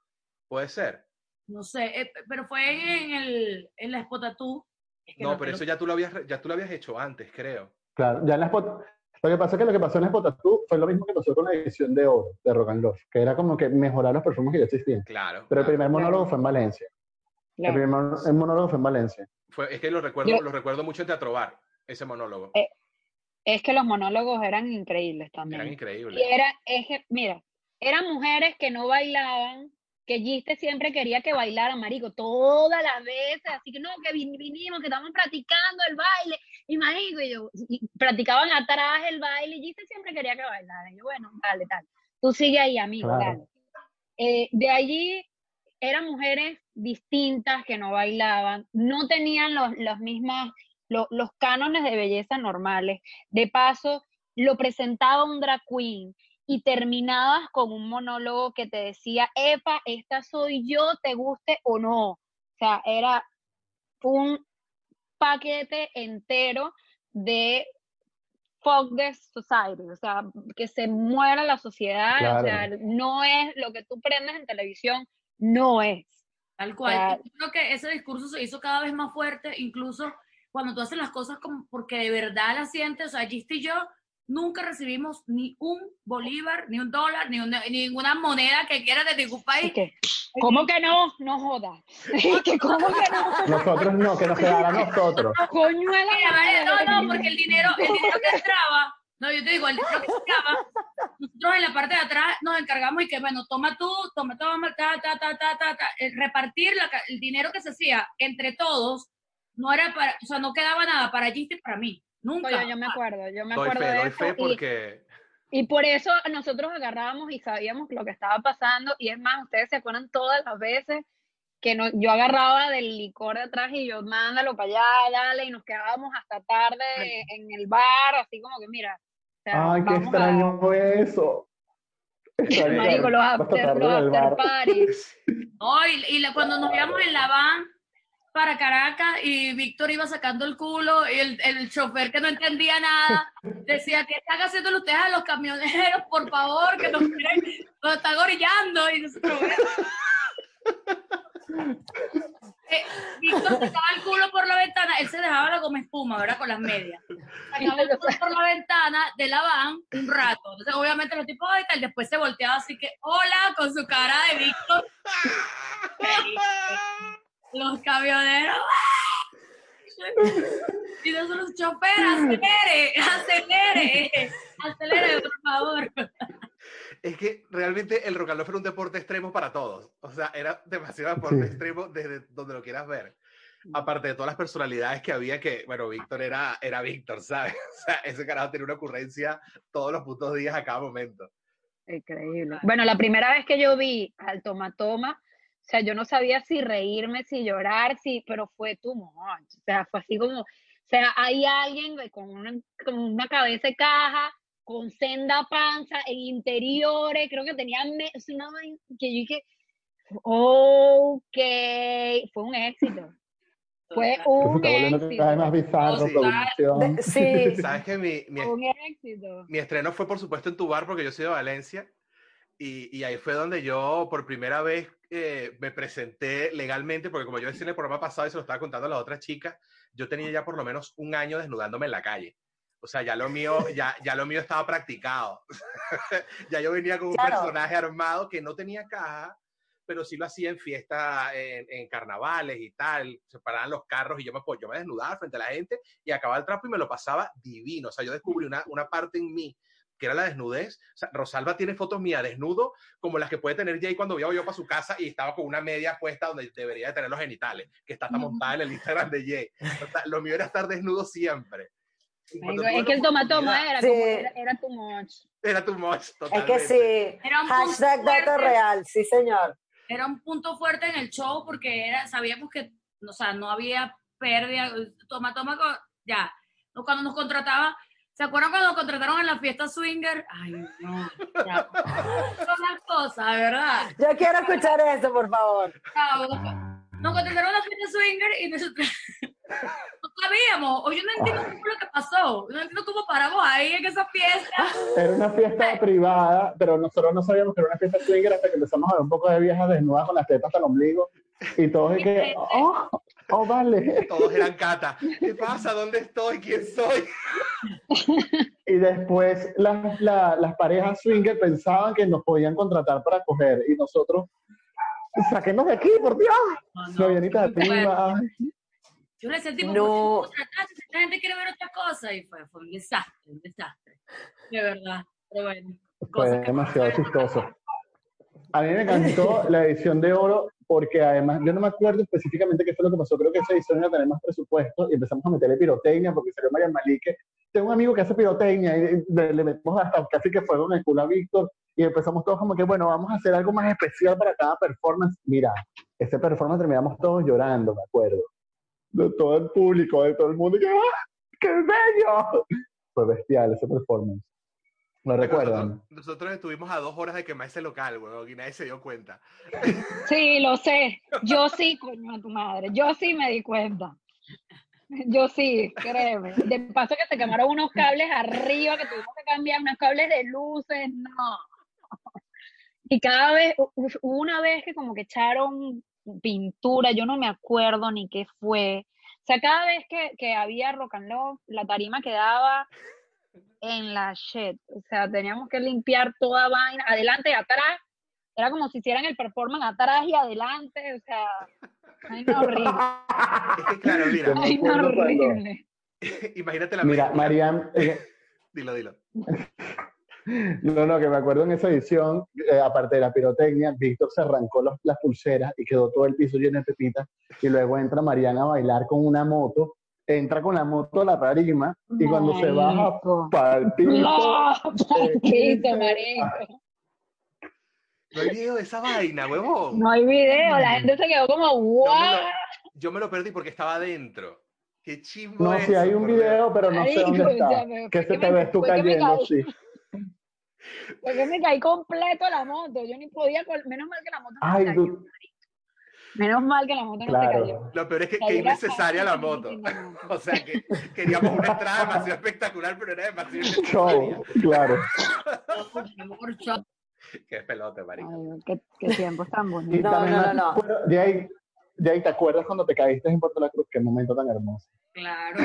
Puede ser. No sé, eh, pero fue en, el, en la Spotatú. Es que No, pero eso ya tú lo habías, ya tú lo habías hecho antes, creo. Claro, ya en la Spot- Lo que pasa es que lo que pasó en Spotatú fue lo mismo que pasó con la edición de oro de Rock and Roll, que era como que mejorar los perfumes que ya existían. Claro. Pero el primer monólogo fue en Valencia. El primer mon- el monólogo fue en Valencia. Fue- es que lo recuerdo, Yo- lo recuerdo mucho en Teatro Bar, ese monólogo. Eh, Es que los monólogos eran increíbles Eran también. increíbles. Y era, es que, mira, eran mujeres que no bailaban, que Giste siempre quería que bailaran, marico, todas las veces, así que no, que vin- vinimos, que estamos practicando el baile, y marico, y yo, y practicaban atrás el baile, y Giste siempre quería que bailaran, y yo, bueno, dale, dale, tú sigue ahí, amigo, Claro. dale. Eh, de allí eran mujeres distintas que no bailaban, no tenían los, los mismas, lo- los cánones de belleza normales. De paso, lo presentaba un drag queen y terminabas con un monólogo que te decía, epa, esta soy yo, te guste o no. O sea, era un paquete entero de fuck the society, o sea, que se muera la sociedad, o sea, no es lo que tú prendes en televisión, no es. Tal cual. sea, Y creo que ese discurso se hizo cada vez más fuerte, incluso cuando tú haces las cosas como porque de verdad las sientes. O sea, Giste y yo nunca recibimos ni un bolívar, ni un dólar, ni una, ninguna moneda que quiera de ningún ¿Y país. qué? ¿Cómo que no? No jodas. ¿Que ¿Cómo que no? Nosotros no, que nos quedara a nosotros. Coño de la Mira, vale, madre. No, no, porque el dinero, el dinero que entraba, no, yo te digo, el dinero que entraba, nosotros en la parte de atrás nos encargamos y que, bueno, toma tú, toma, toma, ta, ta, ta, ta, ta, ta. El repartir la ca- el dinero que se hacía entre todos, no era para, o sea, no quedaba nada para Giste y para mí. Nunca. Coño, yo me acuerdo, yo me Doy acuerdo fe, de doy eso. fe y- porque Y por eso nosotros agarrábamos y sabíamos lo que estaba pasando. Y es más, ustedes se acuerdan todas las veces que no, yo agarraba del licor de atrás y yo, mándalo para allá, dale, y nos quedábamos hasta tarde en el bar, así como que, mira. o sea, Ay, qué vamos a- extraño eso. Extraño Marico, los after, los after. No, y, y cuando nos íbamos en la van para Caracas y Víctor iba sacando el culo y el, el chofer que no entendía nada decía que están haciendo ustedes a los camioneros, por favor, que nos, quieren- nos están orillando y nosotros, Eh, Víctor sacaba el culo por la ventana, él se dejaba la goma espuma, ¿verdad? Con las medias. Sacaba el culo por la ventana de la van un rato. Entonces, obviamente, los tipos de tal, después se volteaba así que, hola, con su cara de Víctor. Los camioneros. Y nosotros, chofer, acelere, acelere, acelere, por favor. es que realmente el rock and roll era un deporte extremo para todos. O sea, era demasiado deporte Sí. extremo desde donde lo quieras ver. Aparte de todas las personalidades que había, que, bueno, Víctor era, era Víctor, ¿sabes? O sea, ese carajo tenía una ocurrencia todos los putos días a cada momento. Increíble. Bueno, la primera vez que yo vi al Toma Toma, o sea, yo no sabía si reírme, si llorar, si, pero fue too much. O sea, fue así como, o sea, hay alguien con una, con una cabeza de caja, con senda panza, en interiores, creo que tenía una que yo dije, ok, fue un éxito. Fue un más éxito. bizarro, Total. producción. Sí. ¿Sabes que mi, mi, Un éxito. mi estreno fue, por supuesto, en tu bar, porque yo soy de Valencia. Y, y ahí fue donde yo, por primera vez, eh, me presenté legalmente, porque como yo decía en el programa pasado y se lo estaba contando a las otras chicas, yo tenía ya por lo menos un año desnudándome en la calle. O sea, ya lo mío, ya, ya lo mío estaba practicado. ya yo venía con un Claro. personaje armado que no tenía caja, pero sí lo hacía en fiestas, en, en carnavales y tal, se paraban los carros y yo me, pues, yo me desnudaba frente a la gente y acababa el trapo y me lo pasaba divino, o sea, yo descubrí una, una parte en mí que era la desnudez. O sea, Rosalba tiene fotos mías desnudo como las que puede tener Jay cuando viajo yo para su casa y estaba con una media puesta donde debería de tener los genitales, que está hasta montada en el Instagram de Jay. O sea, lo mío era estar desnudo siempre. Cuando Es que el toma toma era Sí. como, era, era too much. Era too much, Es totalmente. que sí. Era un punto Hashtag dato real, sí, señor. era un punto fuerte en el show porque era, sabíamos que, o sea, no había pérdida, toma, toma, ya. Cuando nos contrataba, ¿se acuerdan cuando nos contrataron en la fiesta swinger? Ay, no, ya. Son las cosas, de verdad. Yo quiero escuchar eso, por favor. Nos contrataron en la fiesta swinger y nosotros no sabíamos, o yo no entiendo cómo lo que pasó, no entiendo cómo paramos ahí en esa fiesta. Era una fiesta privada, pero nosotros no sabíamos que era una fiesta swinger hasta que empezamos a ver un poco de viejas desnudas con las tetas hasta el ombligo. Y todos y que, oh, oh, vale. Todos eran cata. ¿Qué pasa? ¿Dónde estoy? ¿Quién soy? Y después las, la- las parejas swinger pensaban que nos podían contratar para coger. Y nosotros, saquenos de aquí, por Dios. No, no, muy fuerte. tativa. Yo le decía al tipo, No. Si esta gente quiere ver otra cosa. Y fue, fue un desastre, un desastre. De verdad. Pero bueno. Fue demasiado chistoso. A mí me encantó la edición de oro porque además yo no me acuerdo específicamente qué fue lo que pasó. Creo que esa edición iba a tener más presupuesto y empezamos a meterle pirotecnia porque salió María Malique. Tengo un amigo que hace pirotecnia y le, metimos hasta casi que fueron el culo a Víctor y empezamos todos como que, bueno, vamos a hacer algo más especial para cada performance. Mira, ese performance terminamos todos llorando, me acuerdo. De todo el público, de todo el mundo. que, ¡ah! ¡Qué bello! Fue bestial ese performance. ¿Lo recuerdan? Nosotros, nosotros estuvimos a dos horas de quemar ese local, weón, y nadie se dio cuenta. Sí, lo sé. Yo sí, coño, a tu madre. Yo sí me di cuenta. Yo sí, créeme. De paso que se quemaron unos cables arriba, que tuvimos que cambiar unos cables de luces, no. Y cada vez, una vez que como que echaron pintura, yo no me acuerdo ni qué fue. O sea, cada vez que, que había rock and roll, la tarima quedaba en la shit. O sea, teníamos que limpiar toda vaina, adelante y atrás. Era como si hicieran el performance atrás y adelante, o sea, ay, no, horrible. Es que, claro, mira, me Ay, no, acuerdo cuando- horrible. imagínate la Mira. Mariam, eh, Dilo, dilo. no, no, que me acuerdo en esa edición, eh, aparte de la pirotecnia, Víctor se arrancó los- las pulseras y quedó todo el piso lleno de pepitas. Y luego entra Mariana a bailar con una moto, entra con la moto a la tarima y cuando se baja para el piso, No, eh, marico. No hay video de esa vaina, huevón. No hay video, la gente se quedó como, Yo me, wow. lo, yo me lo perdí porque estaba adentro. Qué chimbo no, es si hay eso, un por Dios. video, pero no sé dónde está. me- Que se te me- ves tú cayendo, sí. Porque me caí completo la moto. Yo ni podía, menos mal que la moto Ay, se cayó. tú- Menos mal que la moto no se cayó. Lo peor es que, que innecesaria la moto. O sea, que queríamos una entrada demasiado espectacular, pero era demasiado Show, claro. Qué pelote, marico. Ay, qué, qué tiempos tan Y bonitos. No, no, no, no. De ahí, de ahí, ¿te acuerdas cuando te caíste en Puerto La Cruz? Qué momento tan hermoso. Claro,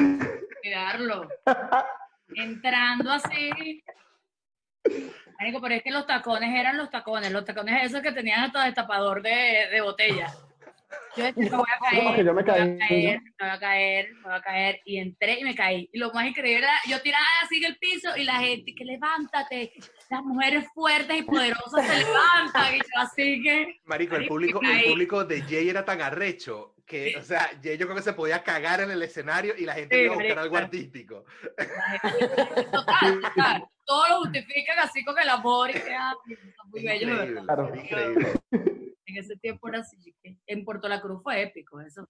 cuidarlo. Entrando así. Marico, pero es que los tacones eran los tacones, los tacones esos que tenían hasta destapador de, de botella. Yo decía, me voy a caer, yo me me voy a caer, me voy a caer, me voy a caer. Y entré y me caí. Y lo más increíble era, yo tiraba así en el piso y la gente, que levántate. Las mujeres fuertes y poderosas se levantan. Y yo así que... Marico, el público, el público de Jay era tan arrecho que, o sea, Jay yo creo que se podía cagar en el escenario y la gente Sí, iba a buscar marico. algo artístico. Total, total. Todo lo justifican así con el amor y que ah, son muy bellos, de Increíble, verdad. Claro. increíble. En ese tiempo era así. En Puerto La Cruz fue épico eso.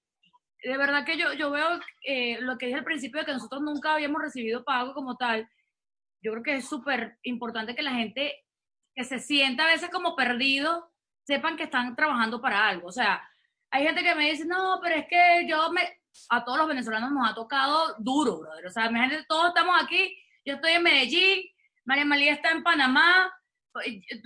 De verdad que yo, yo veo eh, lo que dije al principio de que nosotros nunca habíamos recibido pago como tal. Yo creo que es súper importante que la gente que se sienta a veces como perdido sepan que están trabajando para algo. O sea, hay gente que me dice, no, pero es que yo me... A todos los venezolanos nos ha tocado duro, brother. O sea, imagínate, todos estamos aquí. Yo estoy en Medellín, María María está en Panamá,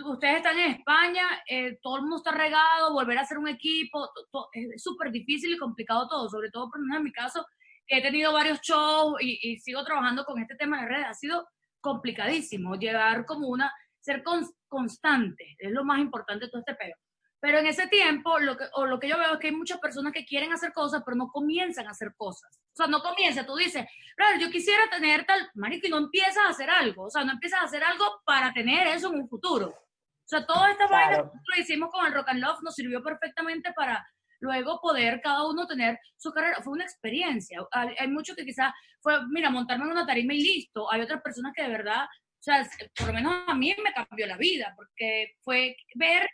ustedes están en España, eh, todo el mundo está regado, volver a hacer un equipo, es súper difícil y complicado todo, sobre todo por en mi caso, que he tenido varios shows y, sigo trabajando con este tema de redes, ha sido complicadísimo, llegar como una, ser cons- constante, es lo más importante de todo este peo. Pero en ese tiempo, lo que, o lo que yo veo es que hay muchas personas que quieren hacer cosas, pero no comienzan a hacer cosas. O sea, no comienza, tú dices, claro, yo quisiera tener tal, marico, y no empiezas a hacer algo. O sea, no empiezas a hacer algo para tener eso en un futuro. O sea, toda esta Claro. vaina que nosotros hicimos con el Rock and Love nos sirvió perfectamente para luego poder cada uno tener su carrera. Fue una experiencia. Hay, hay muchos que quizás fue, mira, montarme en una tarima y listo. Hay otras personas que de verdad, o sea, por lo menos a mí me cambió la vida, porque fue ver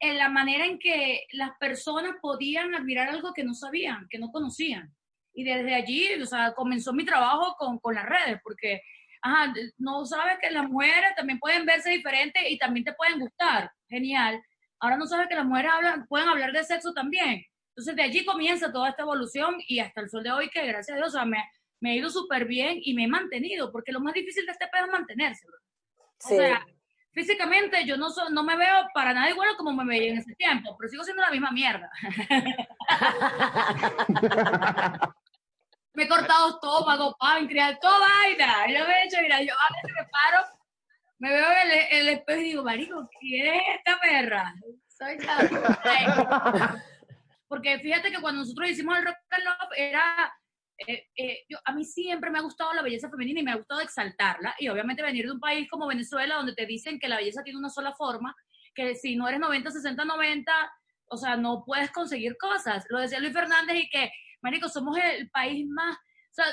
en la manera en que las personas podían admirar algo que no sabían, que no conocían. Y desde allí, o sea, comenzó mi trabajo con, con las redes, porque ajá, no sabes que las mujeres también pueden verse diferentes y también te pueden gustar. Genial. Ahora no sabes que las mujeres hablan, pueden hablar de sexo también. Entonces de allí comienza toda esta evolución y hasta el sol de hoy que gracias a Dios o sea, me, me ha ido súper bien y me he mantenido, porque lo más difícil de este pedo es mantenerse. bro. O Sí. sea, físicamente yo no, so- no me veo para nada igual como me veía en ese tiempo, pero sigo siendo la misma mierda. me he cortado estómago, páncreas, toda vaina. Yo me he hecho, mira, yo a veces me paro, me veo en el, el espejo y digo, marico, ¿quién es esta perra? Soy la... Porque fíjate que cuando nosotros hicimos el Rock and Love era... eh, eh, yo, a mí siempre me ha gustado la belleza femenina y me ha gustado exaltarla. Y obviamente venir de un país como Venezuela, donde te dicen que la belleza tiene una sola forma, que si no eres 90, 60, 90, o sea, no puedes conseguir cosas. Lo decía Luis Fernández y que, marico, somos el país más, o sea,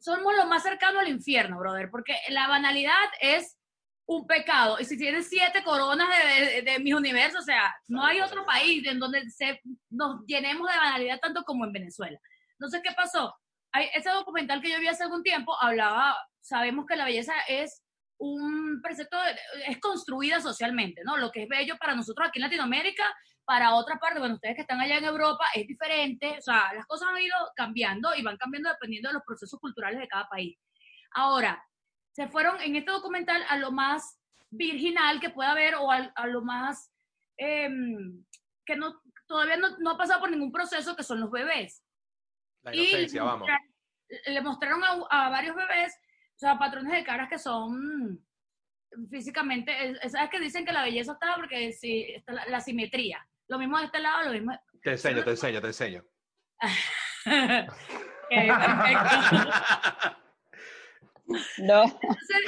somos lo más cercano al infierno, brother, porque la banalidad es un pecado. Y si tienes siete coronas de, de, de mis universos, o sea, no hay otro país en donde se, nos llenemos de banalidad tanto como en Venezuela. Entonces, ¿qué pasó? Hay, ese documental que yo vi hace algún tiempo hablaba, sabemos que la belleza es un precepto, es construida socialmente, ¿no? Lo que es bello para nosotros aquí en Latinoamérica, para otra parte, bueno, ustedes que están allá en Europa, es diferente, o sea, las cosas han ido cambiando y van cambiando dependiendo de los procesos culturales de cada país. Ahora, se fueron en este documental a lo más virginal que pueda haber o a, lo más em, que no todavía no, no ha pasado por ningún proceso, que son los bebés. La Y inocencia, vamos. mostrar- le mostraron a, a varios bebés, o sea, patrones de caras que son físicamente, ¿sabes que dicen que la belleza está porque sí, está la, la simetría? Lo mismo de este lado, lo mismo. Te enseño, te enseño, te enseño. Perfecto. No. Entonces,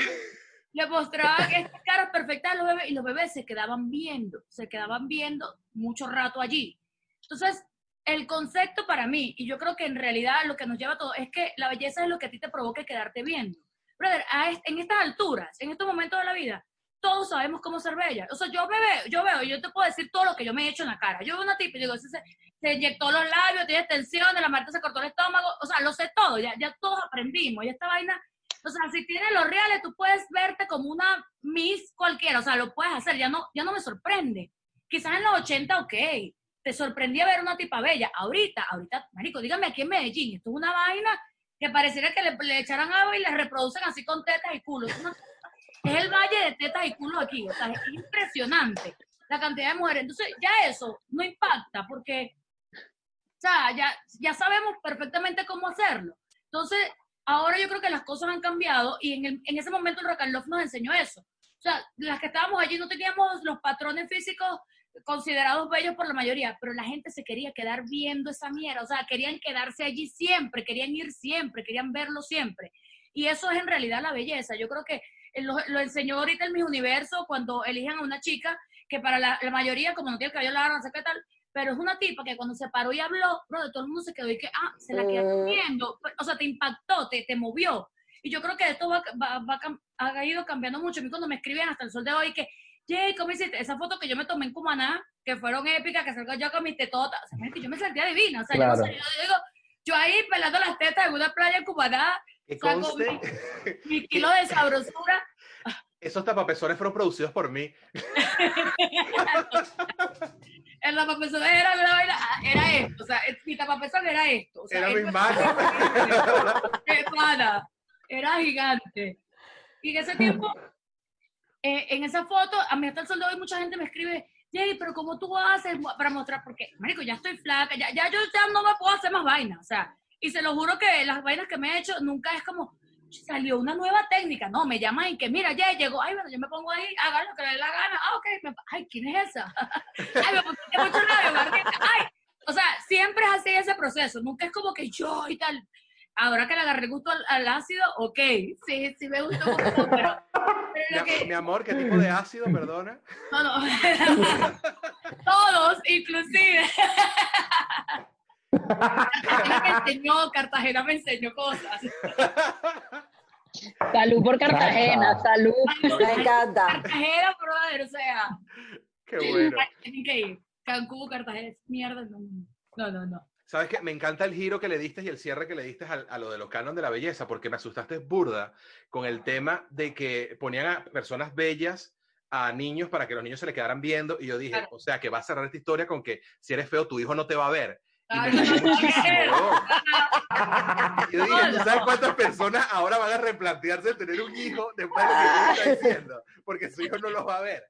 le mostraba que estas caras perfectas de los bebés y los bebés se quedaban viendo, se quedaban viendo mucho rato allí. Entonces, el concepto para mí, y yo creo que en realidad lo que nos lleva a todo, es que la belleza es lo que a ti te provoque quedarte viendo. Brother, a est- en estas alturas, en estos momentos de la vida, todos sabemos cómo ser bella. O sea, yo me veo, yo veo, yo te puedo decir todo lo que yo me he hecho en la cara. Yo veo una tipa y digo, se, inyectó los labios, tiene tensiones, la Marta se cortó el estómago, o sea, lo sé todo, ya, ya todos aprendimos, y esta vaina o sea, si tienes los reales, tú puedes verte como una Miss cualquiera, o sea, lo puedes hacer, ya no, ya no me sorprende. Quizás en los 80, ok, te sorprendía ver una tipa bella. Ahorita, ahorita, marico, dígame aquí en Medellín, esto es una vaina que pareciera que le, le echaran agua y le reproducen así con tetas y culos. Es, el valle de tetas y culos aquí, o sea, es impresionante la cantidad de mujeres. Entonces, ya eso no impacta porque, o sea, ya, ya sabemos perfectamente cómo hacerlo. Entonces, ahora yo creo que las cosas han cambiado y en, el- en ese momento el Rock nos enseñó eso. O sea, las que estábamos allí no teníamos los patrones físicos considerados bellos por la mayoría, pero la gente se quería quedar viendo esa mierda, o sea, querían quedarse allí siempre, querían ir siempre, querían verlo siempre. Y eso es en realidad la belleza. Yo creo que lo, lo enseñó ahorita el Miss Universo cuando eligen a una chica que para la, la mayoría, como no tiene el cabello largo, no sé qué tal, pero es una tipa que cuando se paró y habló, bro, todo el mundo se quedó y que, ah, se la quedó Mm. viendo, o sea, te impactó, te, te movió. Y yo creo que esto va, va, va ha ido cambiando mucho. A mí cuando me escriben hasta el sol de hoy que, Jay, ¿cómo hiciste? Esa foto que yo me tomé en Cumaná, que fueron épicas, que salgo yo con mis tetotas, o sea, yo me sentía divina, o sea, yo, no Claro. sé, yo digo, yo ahí pelando las tetas en una playa en Cumaná, Saco conste, mi kilo de sabrosura, esos tapapezones fueron producidos por mí. en la papesona era una vaina, ah, era esto, o sea, mi tapapezón era esto. O sea, Era mi mano. Era gigante. Y en ese tiempo, eh, en esa foto, a mí hasta el sol de hoy mucha gente me escribe, Jay, pero ¿cómo tú haces para mostrar? Porque, marico, ya estoy flaca, ya, ya yo ya no me puedo hacer más vainas, o sea, y se lo juro que las vainas que me he hecho nunca es como, salió una nueva técnica, no, me llaman y que mira, ya llegó, ay, bueno, yo me pongo ahí, hagan lo que le dé la gana, ah, ok, me- ay, ¿quién es esa? ay, me pusiste mucho labio, ay, o sea, siempre es así ese proceso, nunca es como que yo y tal. Ahora que le agarré gusto al, al ácido, ok, sí, sí me gustó mucho, pero, pero Mi, lo que, mi amor, ¿qué tipo de ácido, perdona? no, no. Todos, inclusive. Cartagena me enseñó, Cartagena me enseñó cosas. Salud por Cartagena, salud. Me encanta. Cartagena, brother, o sea, Qué bueno. tienen que ir. Cancún, Cartagena, es mierda, no, no, no, no. ¿Sabes qué? Me encanta el giro que le diste y el cierre que le diste al- a, lo de los canon de la belleza, porque me asustaste burda con el tema de que ponían a personas bellas a niños para que los niños se le quedaran viendo y yo dije, Claro. o sea, que va a cerrar esta historia con que si eres feo tu hijo no te va a ver. Y me Claro, cayó no, muchísimo, no, weón. Y yo dije, ¿tú Hola. sabes cuántas personas ahora van a replantearse tener un hijo después de lo que tú estás diciendo? Porque su hijo no los va a ver.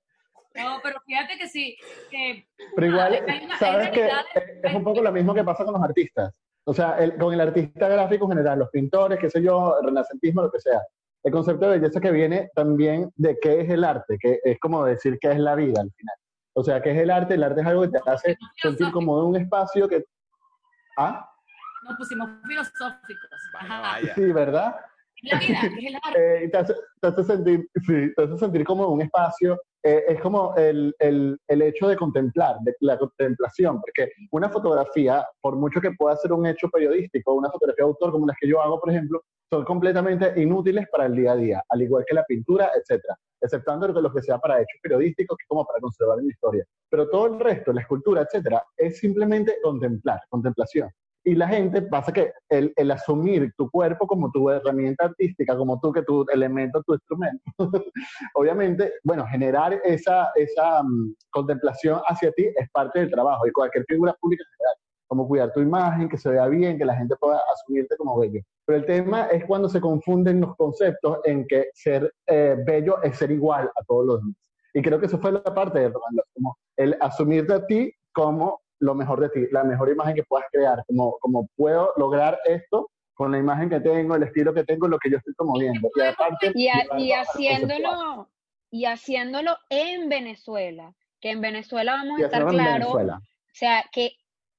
No, pero fíjate que sí, que Pero igual, Hay una- hay sabes que realidades- es un poco lo mismo que pasa con los artistas. O sea, el- con el artista gráfico en general, los pintores, qué sé yo, el renacentismo, lo que sea. El concepto de belleza que viene también de qué es el arte, que es como decir qué es la vida al final. O sea, qué es el arte. El arte es algo que te hace sentir como de un espacio que... Ah, nos pusimos filosóficos. Vaya. sí, ¿verdad? Es la vida, es el arte. Eh, te, hace, te hace sentir, sí, te hace sentir como un espacio, eh, es como el, el, el hecho de contemplar, de la contemplación, porque una fotografía, por mucho que pueda ser un hecho periodístico, una fotografía de autor como las que yo hago, por ejemplo, son completamente inútiles para el día a día, al igual que la pintura, etcétera, exceptando lo que sea para hechos periodísticos, que como para conservar una historia. Pero todo el resto, la escultura, etcétera, es simplemente contemplar, contemplación. Y la gente pasa que el, el asumir tu cuerpo como tu herramienta artística, como tú, que tu elemento, tu instrumento, obviamente, bueno, generar esa, esa mm, contemplación hacia ti es parte del trabajo y cualquier figura pública cuidar tu imagen, que se vea bien, que la gente pueda asumirte como bello. Pero el tema es cuando se confunden los conceptos en que ser eh, bello es ser igual a todos los demás. Y creo que eso fue la parte de Love, como el asumirte a ti como lo mejor de ti, la mejor imagen que puedas crear, como, como puedo lograr esto con la imagen que tengo, el estilo que tengo, lo que yo estoy promoviendo. Y aparte, Y, a- y haciéndolo, y haciéndolo en Venezuela, que en Venezuela vamos a estar claros, o sea, que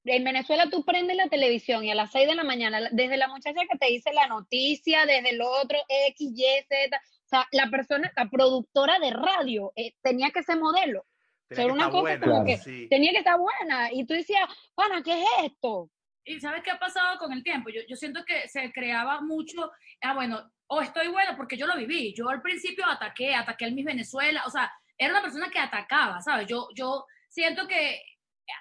en Venezuela tú prendes la televisión y a las 6 de la mañana, desde la muchacha que te dice la noticia, desde el otro X, Y, Z, o sea, la persona, la productora de radio eh, tenía que ser modelo, Tenía ser que una estar cosa buena, como Claro. que sí. tenía que estar buena. Y tú decías, pana, ¿qué es esto? ¿Y sabes qué ha pasado con el tiempo? Yo, yo siento que se creaba mucho, ah, bueno, o estoy buena porque yo lo viví. Yo al principio ataqué, ataqué al Miss Venezuela, o sea, era una persona que atacaba, ¿sabes? Yo, yo siento que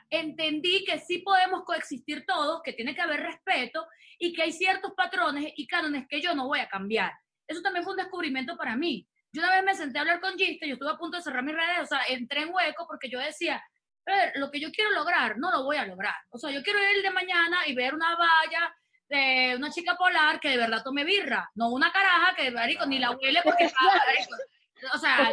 entendí que sí podemos coexistir todos, que tiene que haber respeto y que hay ciertos patrones y cánones que yo no voy a cambiar. Eso también fue un descubrimiento para mí. Yo una vez me senté a hablar con Giste, yo estuve a punto de cerrar mis redes, o sea, entré en hueco porque yo decía, "Brother, lo que yo quiero lograr, no lo voy a lograr. O sea, yo quiero ir de mañana y ver una valla de una chica polar que de verdad tome birra, no una caraja que, marico, ni la huele porque o sea,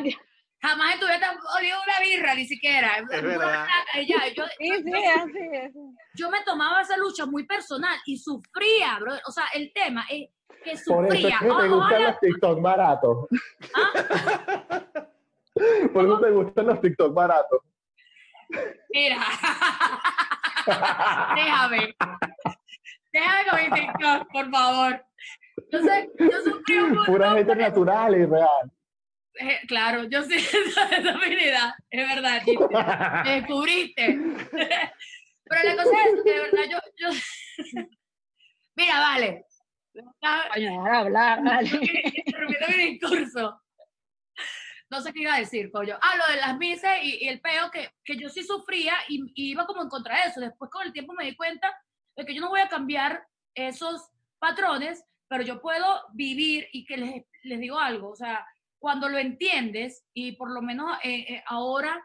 jamás en tu vida te has olido una birra, ni siquiera. Es verdad. Yo, Sí, yo- sí, yo- así es. yo me tomaba esa lucha muy personal y sufría, bro. O sea, el tema es que Por eso es sufría. te gustan los TikTok baratos. Por eso te gustan los TikTok baratos. Mira. Déjame. Déjame con mi TikTok, por favor. Yo, sé, yo sufrí un montón Pura gente natural y real. Eh, claro, yo sí, esa esa habilidad. Es verdad, Chiste. Me descubriste. Pero la cosa es que de verdad yo. yo... Mira, vale. De hablar, vale. interrumpiendo mi discurso. No sé qué iba a decir, coño. Ah, lo de las mises y, y el peo que, que yo sí sufría y, y iba como en contra de eso. Después con el tiempo me di cuenta de que yo no voy a cambiar esos patrones, pero yo puedo vivir y que les, les digo algo, o sea, cuando lo entiendes y por lo menos eh, eh, ahora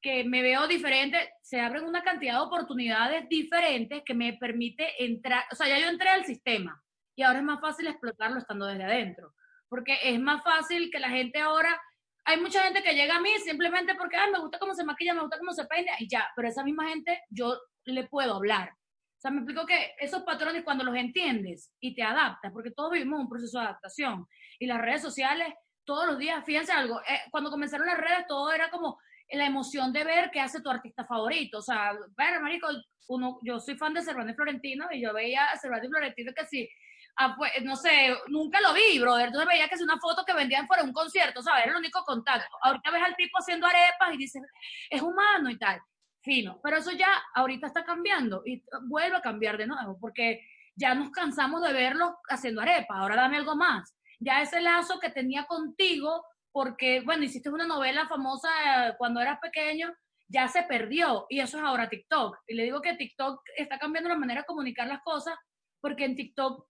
que me veo diferente, se abren una cantidad de oportunidades diferentes que me permite entrar, o sea, ya yo entré al sistema y ahora es más fácil explotarlo estando desde adentro, porque es más fácil que la gente ahora, hay mucha gente que llega a mí simplemente porque, ah, me gusta cómo se maquilla, me gusta cómo se peina y ya, pero esa misma gente yo le puedo hablar. O sea, me explico que esos patrones cuando los entiendes y te adaptas, porque todos vivimos un proceso de adaptación y las redes sociales todos los días, fíjense algo, eh, cuando comenzaron las redes todo era como la emoción de ver qué hace tu artista favorito, o sea, ver, marico, uno, yo soy fan de Cervantes Florentino y yo veía a Cervantes Florentino que sí, ah, pues, no sé, nunca lo vi, brother, entonces veía que es una foto que vendían fuera de un concierto, ¿sabes? Era el único contacto. Ahorita ves al tipo haciendo arepas y dices, es humano y tal, fino, pero eso ya ahorita está cambiando y vuelve a cambiar de nuevo, porque ya nos cansamos de verlo haciendo arepas, ahora dame algo más. Ya ese lazo que tenía contigo, porque, bueno, hiciste una novela famosa eh, cuando eras pequeño, ya se perdió y eso es ahora TikTok. Y le digo que TikTok está cambiando la manera de comunicar las cosas porque en TikTok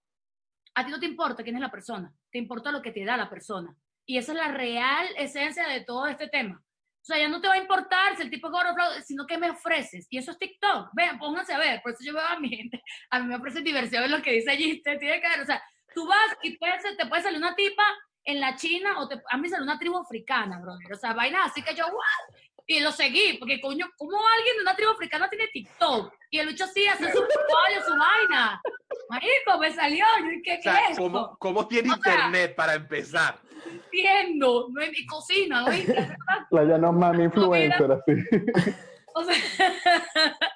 a ti no te importa quién es la persona, te importa lo que te da la persona. Y esa es la real esencia de todo este tema. O sea, ya no te va a importar si el tipo es gordo, sino que me ofreces. Y eso es TikTok. Vean, pónganse a ver. Por eso yo veo a mi gente. A mí me ofrecen diversión en lo que dice allí. Te tiene que ver. O sea, tú vas y puede ser- te puede salir una tipa en la China o te, a mí salió una tribu africana, brother. O sea, vainas así que yo, ¡guau! Y lo seguí, porque coño, ¿cómo alguien de una tribu africana tiene TikTok? Y el bicho sí hace su su vaina. Marico, me salió. Yo, ¿qué, O qué esto? ¿cómo, cómo tiene O sea- internet para empezar? No entiendo. No es mi cocina, ¿no? La llaman mami influencer, así. O sea,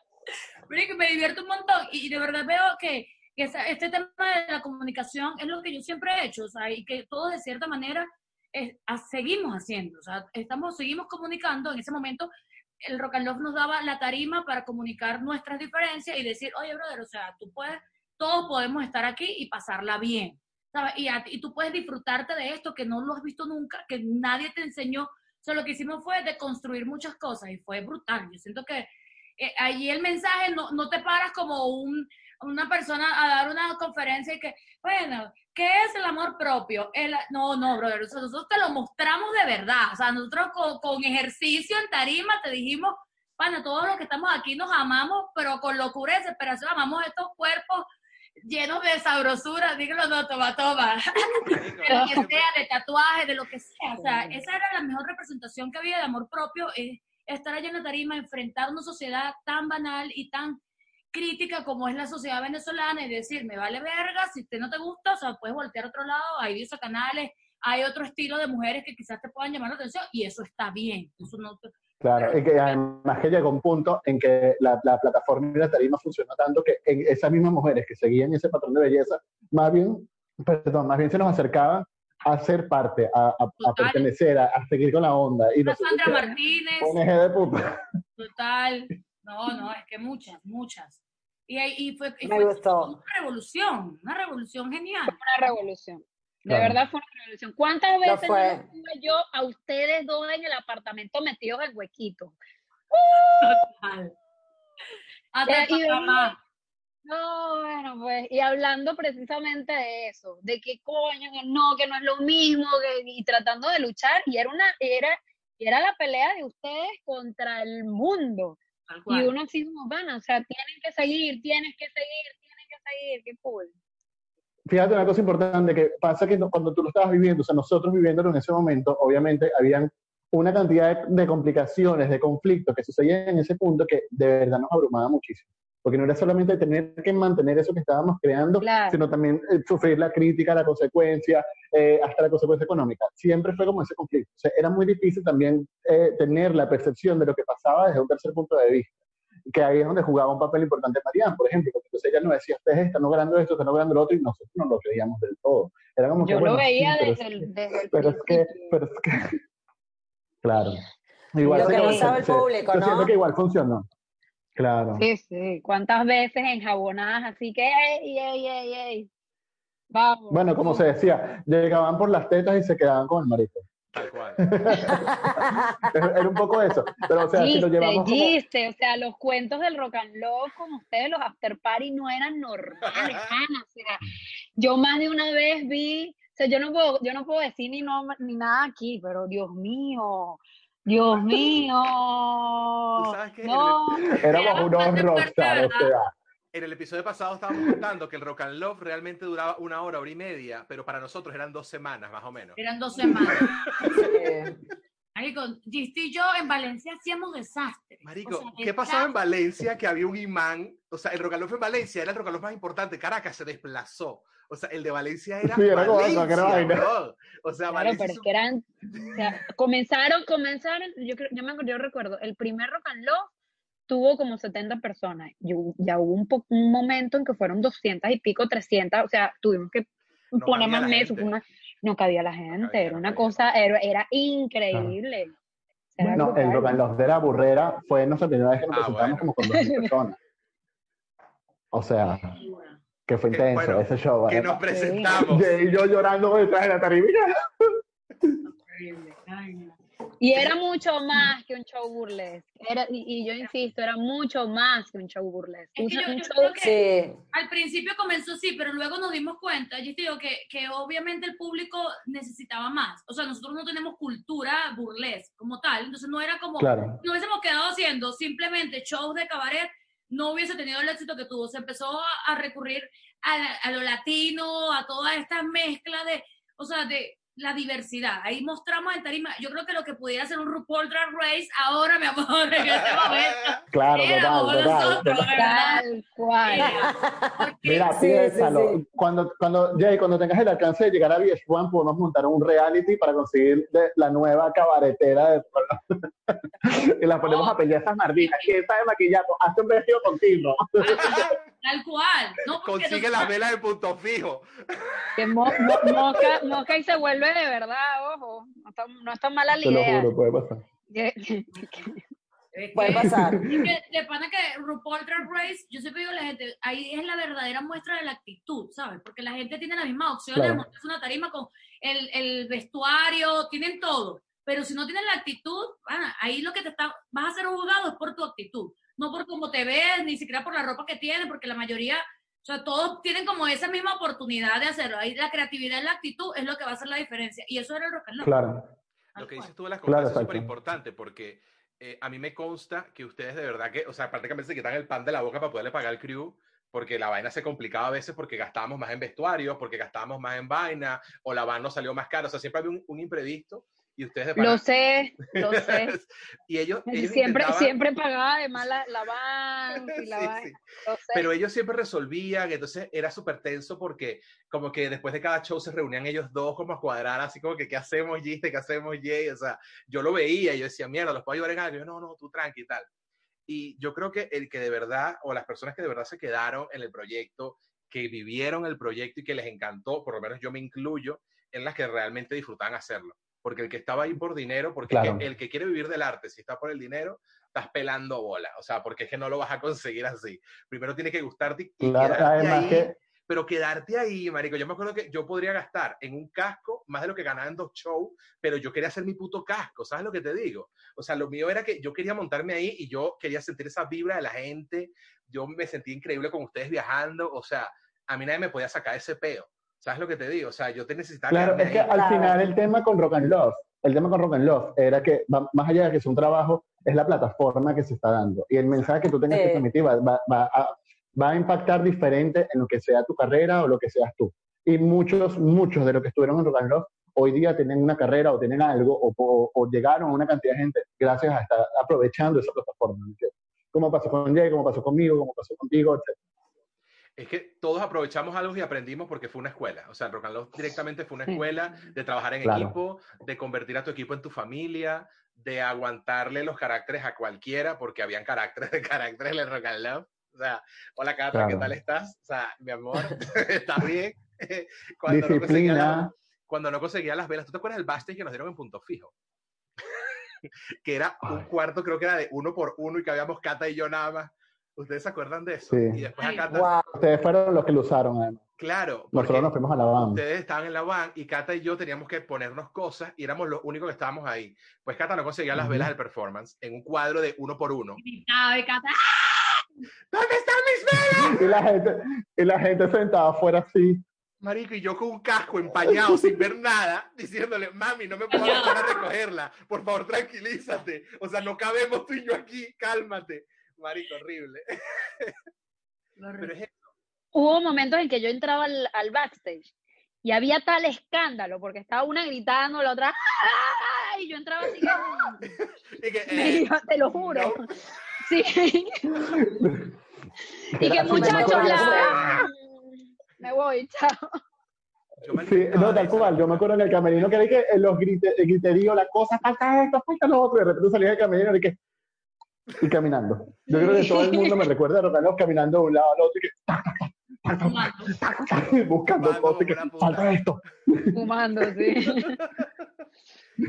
me divierto un montón y, de verdad veo que, este tema de la comunicación es lo que yo siempre he hecho, o sea, y que todos de cierta manera eh, a- seguimos haciendo, o sea, estamos, seguimos comunicando, en ese momento el Rock and Love nos daba la tarima para comunicar nuestras diferencias y decir, oye, brother, o sea, tú puedes, todos podemos estar aquí y pasarla bien, ¿sabes? Y, a- y tú puedes disfrutarte de esto que no lo has visto nunca, que nadie te enseñó. O sea, lo que hicimos fue de construir muchas cosas y fue brutal. Yo siento que eh, allí el mensaje no, no te paras como un, una persona a dar una conferencia y que, bueno, ¿qué es el amor propio? El, no, no, brother, nosotros te lo mostramos de verdad. O sea, nosotros con, con ejercicio en tarima te dijimos, bueno, todos los que estamos aquí nos amamos, pero con locura y desesperación amamos estos cuerpos llenos de sabrosura, dígalo, no, toma, toma, de lo que sea, de tatuajes, de lo que sea. O sea, esa era la mejor representación que había de amor propio, es estar allá en la tarima, enfrentar una sociedad tan banal y tan crítica como es la sociedad venezolana y decir, me vale verga, si usted no te gusta, o sea, puedes voltear a otro lado, hay esos canales, hay otro estilo de mujeres que quizás te puedan llamar la atención y eso está bien. Eso no te- Claro, y que además que llegó un punto en que la, la plataforma y la tarima funcionó tanto que en esas mismas mujeres que seguían ese patrón de belleza, más bien, perdón, más bien se nos acercaban a ser parte, a, a- a Total. pertenecer, a, a seguir con la onda. Y Sandra Martínez, ONG de puta. total. No, no, es que muchas, muchas. Y, ahí- y fue, y Me fue gustó. una revolución, una revolución genial. una revolución. De Claro. verdad fue una revolución. ¿Cuántas veces no yo a ustedes dos en el apartamento metidos en huequito? Total. Hasta y. No, bueno, pues, y hablando precisamente de eso, de que coño, que no, que no es lo mismo, que, y tratando de luchar, y era una, era, y era la pelea de ustedes contra el mundo. Tal Y uno así como, bueno, o sea, tienen que seguir, tienes que seguir, tienen que seguir, qué cool. Fíjate una cosa importante que pasa que cuando tú lo estabas viviendo, o sea, nosotros viviéndolo en ese momento, obviamente habían una cantidad de, de complicaciones, de conflictos que sucedían en ese punto que de verdad nos abrumaba muchísimo. Porque no era solamente tener que mantener eso que estábamos creando, Claro. sino también eh, sufrir la crítica, la consecuencia, eh, hasta la consecuencia económica. Siempre fue como ese conflicto. O sea, era muy difícil también eh, tener la percepción de lo que pasaba desde un tercer punto de vista. Que ahí es donde jugaba un papel importante Marianne, por ejemplo, porque entonces ella nos decía, ustedes están logrando esto, están logrando lo otro, y nosotros no lo creíamos del todo. Era como que, Yo bueno, lo veía sí, pero es desde, el, desde el pero es que, pero es que, claro. Igual Lo que no sabe el público, Yo ¿no? siento que igual funcionó. Claro. Sí, sí, cuántas veces enjabonadas, así que, ey, ey, ey, ey. Vamos. Bueno, como se decía, llegaban por las tetas y se quedaban con el marico. Tal cual. Era un poco eso. Pero, o sea, si lo Giste, llevamos como... giste, o sea, los cuentos del rock and roll con ustedes, los after party no eran normales, Ana, o sea, yo más de una vez vi, o sea, yo no puedo, yo no puedo decir ni no, ni nada aquí, pero Dios mío, Dios mío, Tú sabes que no, Éramos unos rockstar. En el episodio pasado estábamos contando que el Rock and Love realmente duraba una hora, hora y media, pero para nosotros eran dos semanas, más o menos. Eran dos semanas. Sí. Marico, Gist y yo en Valencia hacíamos desastres. Marico, O sea, ¿qué el pasaba en Valencia? Que había un imán, o sea, el Rocalof en Valencia era el Rocalof más importante, Caracas se desplazó. O sea, el de Valencia era Sí, era Valencia, vaina. bro. O sea, Claro, Valencia pero es que eran, o sea, comenzaron, comenzaron, yo creo, yo me acuerdo- yo recuerdo, el primer Rock and Love tuvo como 70 personas. Yo- ya hubo un, po- un momento en que fueron 200 y pico, 300, o sea, tuvimos que No poner más una- no cabía la gente, cabía, era una cosa, era, era increíble. Era No, el. Rock and Roll de la Burrera fue nuestra primera vez que nos Ah, presentamos bueno. como con 2.000 personas. O sea, que fue intenso bueno, ese show. que nos presentamos. Y yo llorando detrás de la tarima. Y era mucho más que un show burlesque. Era, y, y yo insisto, era mucho más que un show burlesque. Es que Un- yo- un yo show- creo que- Sí, Al principio comenzó así, pero luego nos dimos cuenta, yo te digo que, que obviamente el público necesitaba más. O sea, nosotros no tenemos cultura burlesque como tal, entonces no era como, Claro. no hubiésemos quedado haciendo simplemente shows de cabaret, no hubiese tenido el éxito que tuvo. Se empezó a, recurrir a, a lo latino, a toda esta mezcla de, o sea, de la diversidad. Ahí mostramos en tarima, yo creo que lo que pudiera ser un RuPaul Drag Race, ahora, mi amor, en este momento, Claro, total, total. Tal cual. Mira, Sí, piénsalo. sí, sí. Cuando, cuando, Jay, cuando tengas el alcance de llegar a VH1, podemos montar un reality para conseguir de- la nueva cabaretera de y la ponemos a pelear esas marditas. ¿Quién sabe maquillar? Hazte un vestido contigo. Tal cual. No, Consigue nos- las velas de punto fijo. Que mo- mo- moca, moca y se vuelve de verdad, ojo. No está, no está mala la Te lo idea. juro, puede pasar. Que- puede pasar. es que de pana que RuPaul Drag Race, yo siempre digo a la gente, ahí es la verdadera muestra de la actitud, ¿sabes? Porque la gente tiene las mismas opciones de Claro. montarse una tarima con el, el vestuario, tienen todo. Pero si no tienen la actitud, pana, ahí lo que te está, vas a ser juzgado es por tu actitud, no por cómo te ves, ni siquiera por la ropa que tienes, porque la mayoría, o sea, todos tienen como esa misma oportunidad de hacerlo. Ahí la creatividad y la actitud es lo que va a hacer la diferencia. Y eso era el rock and roll. Claro. Lo que dices tú de la Claro, constancia es súper importante porque eh, a mí me consta que ustedes de verdad que, o sea, prácticamente se quitan el pan de la boca para poderle pagar al crew porque la vaina se complicaba a veces porque gastábamos más en vestuarios, porque gastábamos más en vaina, o la van nos salió más cara, o sea, siempre había un, un imprevisto y ustedes de Lo sé, lo sé. y ellos, ellos Siempre, intentaban- siempre pagaba además la, la y Sí, sí. Sé. Pero ellos siempre resolvían, entonces era súper tenso porque como que después de cada show se reunían ellos dos como a cuadrar, así como que ¿qué hacemos, Giste? ¿Qué hacemos, Jay? O sea, yo lo veía y yo decía, mierda, los puedo ayudar en algo. Y yo, no, no, tú tranqui y tal. Y yo creo que el que de verdad, o las personas que de verdad se quedaron en el proyecto, que vivieron el proyecto y que les encantó, por lo menos yo me incluyo, en las que realmente disfrutaban hacerlo. Porque el que estaba ahí por dinero, porque Claro. el, que, quiere vivir del arte, si está por el dinero, estás pelando bola. O sea, porque es que no lo vas a conseguir así. Primero tiene que gustarte y Claro, además ahí. que Pero quedarte ahí, marico, yo me acuerdo que yo podría gastar en un casco más de lo que ganaba en dos shows, pero yo quería hacer mi puto casco, ¿sabes lo que te digo? O sea, lo mío era que yo quería montarme ahí y yo quería sentir esa vibra de la gente, yo me sentí increíble con ustedes viajando, o sea, a mí nadie me podía sacar ese peo, ¿sabes lo que te digo? O sea, yo te necesitaba Claro, es que ahí. al Claro. final el tema con Rock and Love, el tema con Rock and Love era que más allá de que es un trabajo, es la plataforma que se está dando. Y el mensaje que tú tengas Sí. que transmitir va, va- va a, va a impactar diferente en lo que sea tu carrera o lo que seas tú. Y muchos, muchos de los que estuvieron en Rock and Love hoy día tienen una carrera o tienen algo o, o- o llegaron a una cantidad de gente gracias a estar aprovechando esa plataforma. ¿me entiendes? Como pasó con Jay, como pasó conmigo, como pasó contigo, etc. Es que todos aprovechamos algo y aprendimos porque fue una escuela. O sea, el Rock and Love directamente fue una escuela de trabajar en Claro. equipo, de convertir a tu equipo en tu familia, de aguantarle los caracteres a cualquiera, porque habían caracteres de caracteres en el Rock and Love. O sea, hola Cata, ¿qué Claro. tal estás? O sea, mi amor, ¿estás bien? cuando, no conseguía Disciplina. las, cuando no conseguía las velas, ¿tú te acuerdas del backstage que nos dieron en punto fijo? que era un cuarto, creo que era de uno por uno y que habíamos Cata y yo nada más. ¿Ustedes se acuerdan de eso? Sí. Y después a Ay, Cata, Wow. Ustedes fueron los que lo usaron, además. Claro, Nosotros nos fuimos a la banda. ustedes estaban en la van y Cata y yo teníamos que ponernos cosas y éramos los únicos que estábamos ahí. Pues Cata no conseguía las velas del performance en un cuadro de uno por uno. Y cantaba, ¿Dónde están mis velas? Y la gente, y la gente sentada afuera así. Marico, y yo con un casco empañado sin ver nada, diciéndole, mami, no me puedo bajar a recogerla. Por favor, tranquilízate. O sea, no cabemos tú y yo aquí, cálmate. Marico, horrible. Pero es Hubo momentos en que yo entraba al, al backstage y había tal escándalo porque estaba una gritando, la otra, y yo entraba así que, Y que, eh, te lo juro. Sí. y que Era muchachos, la... me voy, chao. Sí, no, tal cual. Yo me acuerdo en el camerino que vi que los grite, el griterío, la cosa, falta esto, falta lo otro, y de repente salía del camerino y que. Y caminando. Yo creo que todo el mundo me recuerda a Rocanov caminando de un lado al otro y que. tac, tac, tac, buscando Fumando cosas y que falta esto. Fumando, sí.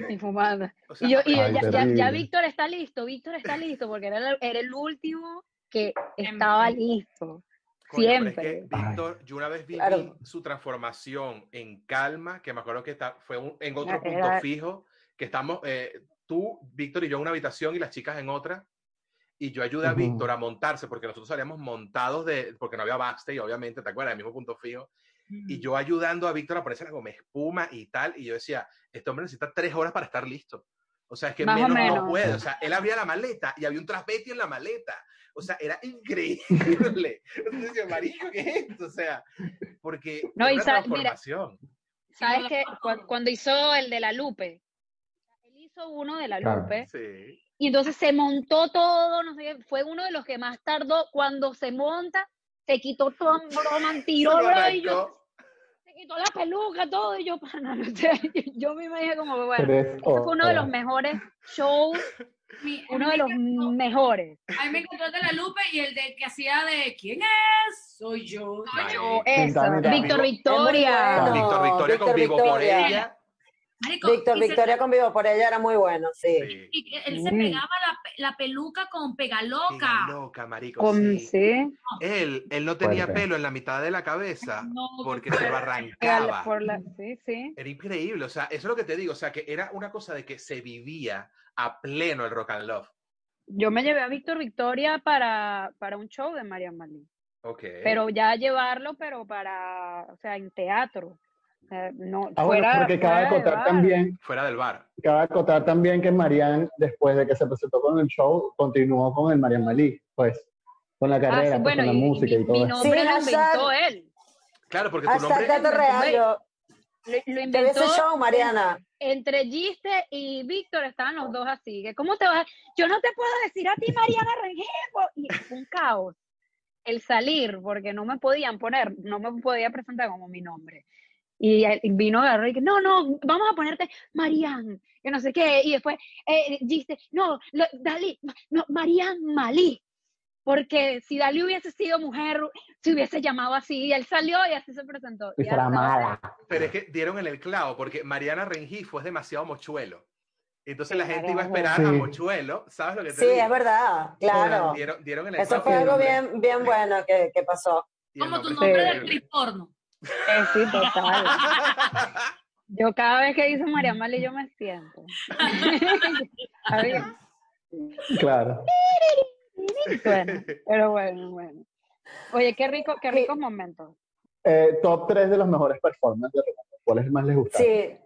y fumando. O sea, Y yo, y Ay, ya, ya, ya Víctor está listo, Víctor está listo, porque era el, era el último que estaba listo. Coño, pero es Siempre. que Víctor, yo una vez viví Claro. su transformación en calma, que me acuerdo que está, fue un- en otro Era- punto fijo, que estamos eh, tú, Víctor y yo en una habitación y las chicas en otra. Y yo ayudé a. Víctor a montarse porque nosotros salíamos montados de, porque no había backstage, obviamente, ¿te acuerdas? El mismo punto fijo. Y yo ayudando a Víctor a ponerse la goma espuma y tal. Y yo decía, este hombre necesita tres horas para estar listo. O sea, es que o menos, no menos. puede. O sea, él abría la maleta y había un trasvesti en la maleta. O sea, era increíble. Entonces, yo, marico, ¿qué es esto? O sea, porque No, y una sa- mira, transformación. ¿Sabes qué? Cu- Cuando hizo el de la Lupe, él hizo uno de la Claro. Lupe, Sí. Y entonces se montó todo, no sé fue uno de los que más tardó. Cuando se monta, se quitó todo broma, tiró, bro, y yo, se quitó la peluca, todo, y yo, pana, no sé, yo me imagino como que, bueno, ese fue uno de los mejores shows, Mi- uno de los encantó- mejores. A mí me encantó el de la Lupe y el de que hacía de ¿Quién es? Soy yo. Marico. Eso, Víctor Victoria. bueno. Víctor Victoria con Víctor Victoria. ella. Marico, se- Victoria con Vivo por ella era muy bueno, sí. Sí. y que él se Mm. pegaba la, pe- la peluca con pegaloca. Qué loca, marico. Con, sí. sí, Él, él no tenía Fuerte. pelo en la mitad de la cabeza No, porque se lo por arrancaba. por la- sí, sí. Era increíble, o sea, eso es lo que te digo, o sea, que era una cosa de que se vivía a pleno el rock and love. Yo me llevé a Víctor Victoria para, para un show de Marian Malí. Ok. Pero ya llevarlo, pero para, o sea, en teatro. Sea, no, Ah, bueno, fuera, porque cabe fuera de acotar bar. también, Fuera del bar. cabe acotar también que Marian, después de que se presentó con el show, continuó con el Marian Malí, pues, con la Ah, carrera, sí, pues, bueno, con la y, y música mi, y todo mi eso. nombre Sí, lo inventó él. Claro, porque tu nombre... dato real, yo, Lo, lo inventó ese show, Mariana. entre Giste y Víctor estaban los dos así. que ¿Cómo te vas? Yo no te puedo decir a ti, Mariana Rengifo. Y fue un caos el salir, porque no me podían poner, no me podía presentar como mi nombre. Y vino a agarrar y que, no, no, vamos a ponerte Marian, que no sé qué. Y después, eh, Giste, no, lo- Dalí, no, Marian Malí. Porque si Dalí hubiese sido mujer, se hubiese llamado así. Y él salió y así se presentó. Y Y será mala. Pero es que dieron en el clavo, porque Mariana Rengifo es demasiado mochuelo. Entonces la gente iba a esperar a. Mochuelo, ¿sabes lo que te Sí, digo? es verdad, claro. Dieron, dieron en el Eso fue algo bien, bien bueno que, que pasó. Como tu nombre nombre es de increíble. actriz porno. Eh, sí, total. Yo cada vez que dice María Mali yo me siento. Está bien. Claro. Bueno, pero bueno, bueno. Oye, qué rico, qué ricos momentos. Eh, top 3 de los mejores performances. ¿Cuáles más les gustaron? Sí,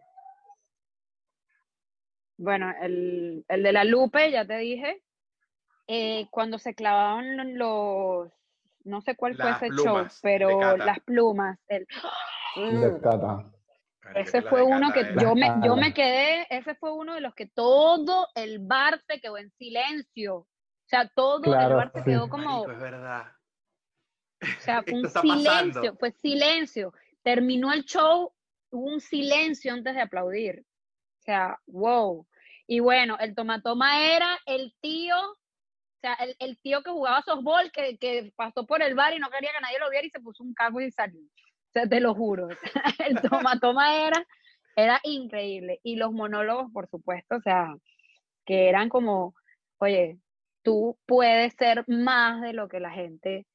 Bueno, el, el de la Lupe, ya te dije. Eh, cuando se clavaban los, no sé cuál Las fue ese show, pero las plumas. el-. De Cata. Marico, ese fue uno que es- yo me, yo me quedé, ese fue uno de los que todo el bar se quedó en silencio. O sea, todo el bar se sí. quedó como, Marico, es verdad. O sea, fue un silencio, pasando. fue silencio. Terminó el show, hubo un silencio antes de aplaudir. O sea, wow. Y bueno, el tomatoma era el tío, o sea, el, el tío que jugaba softball, que, que pasó por el bar y no quería que nadie lo viera y se puso un cago y salió. O sea, te lo juro. El tomatoma era, era increíble. Y los monólogos, por supuesto, o sea, que eran como, oye, tú puedes ser más de lo que la gente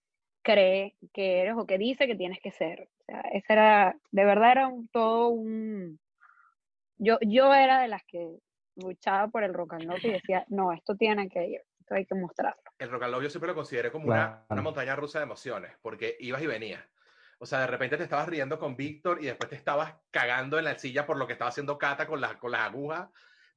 cree que eres o que dice que tienes que ser. O sea, ese era, de verdad era un- todo un... Yo, yo era de las que luchaba por el rock and roll y decía, no, esto tiene que ir, esto hay que mostrarlo. el rock and roll yo siempre lo consideré como una, Claro. una montaña rusa de emociones, porque ibas y venías. O sea, de repente te estabas riendo con Víctor y después te estabas cagando en la silla por lo que estaba haciendo Cata con, las con las agujas,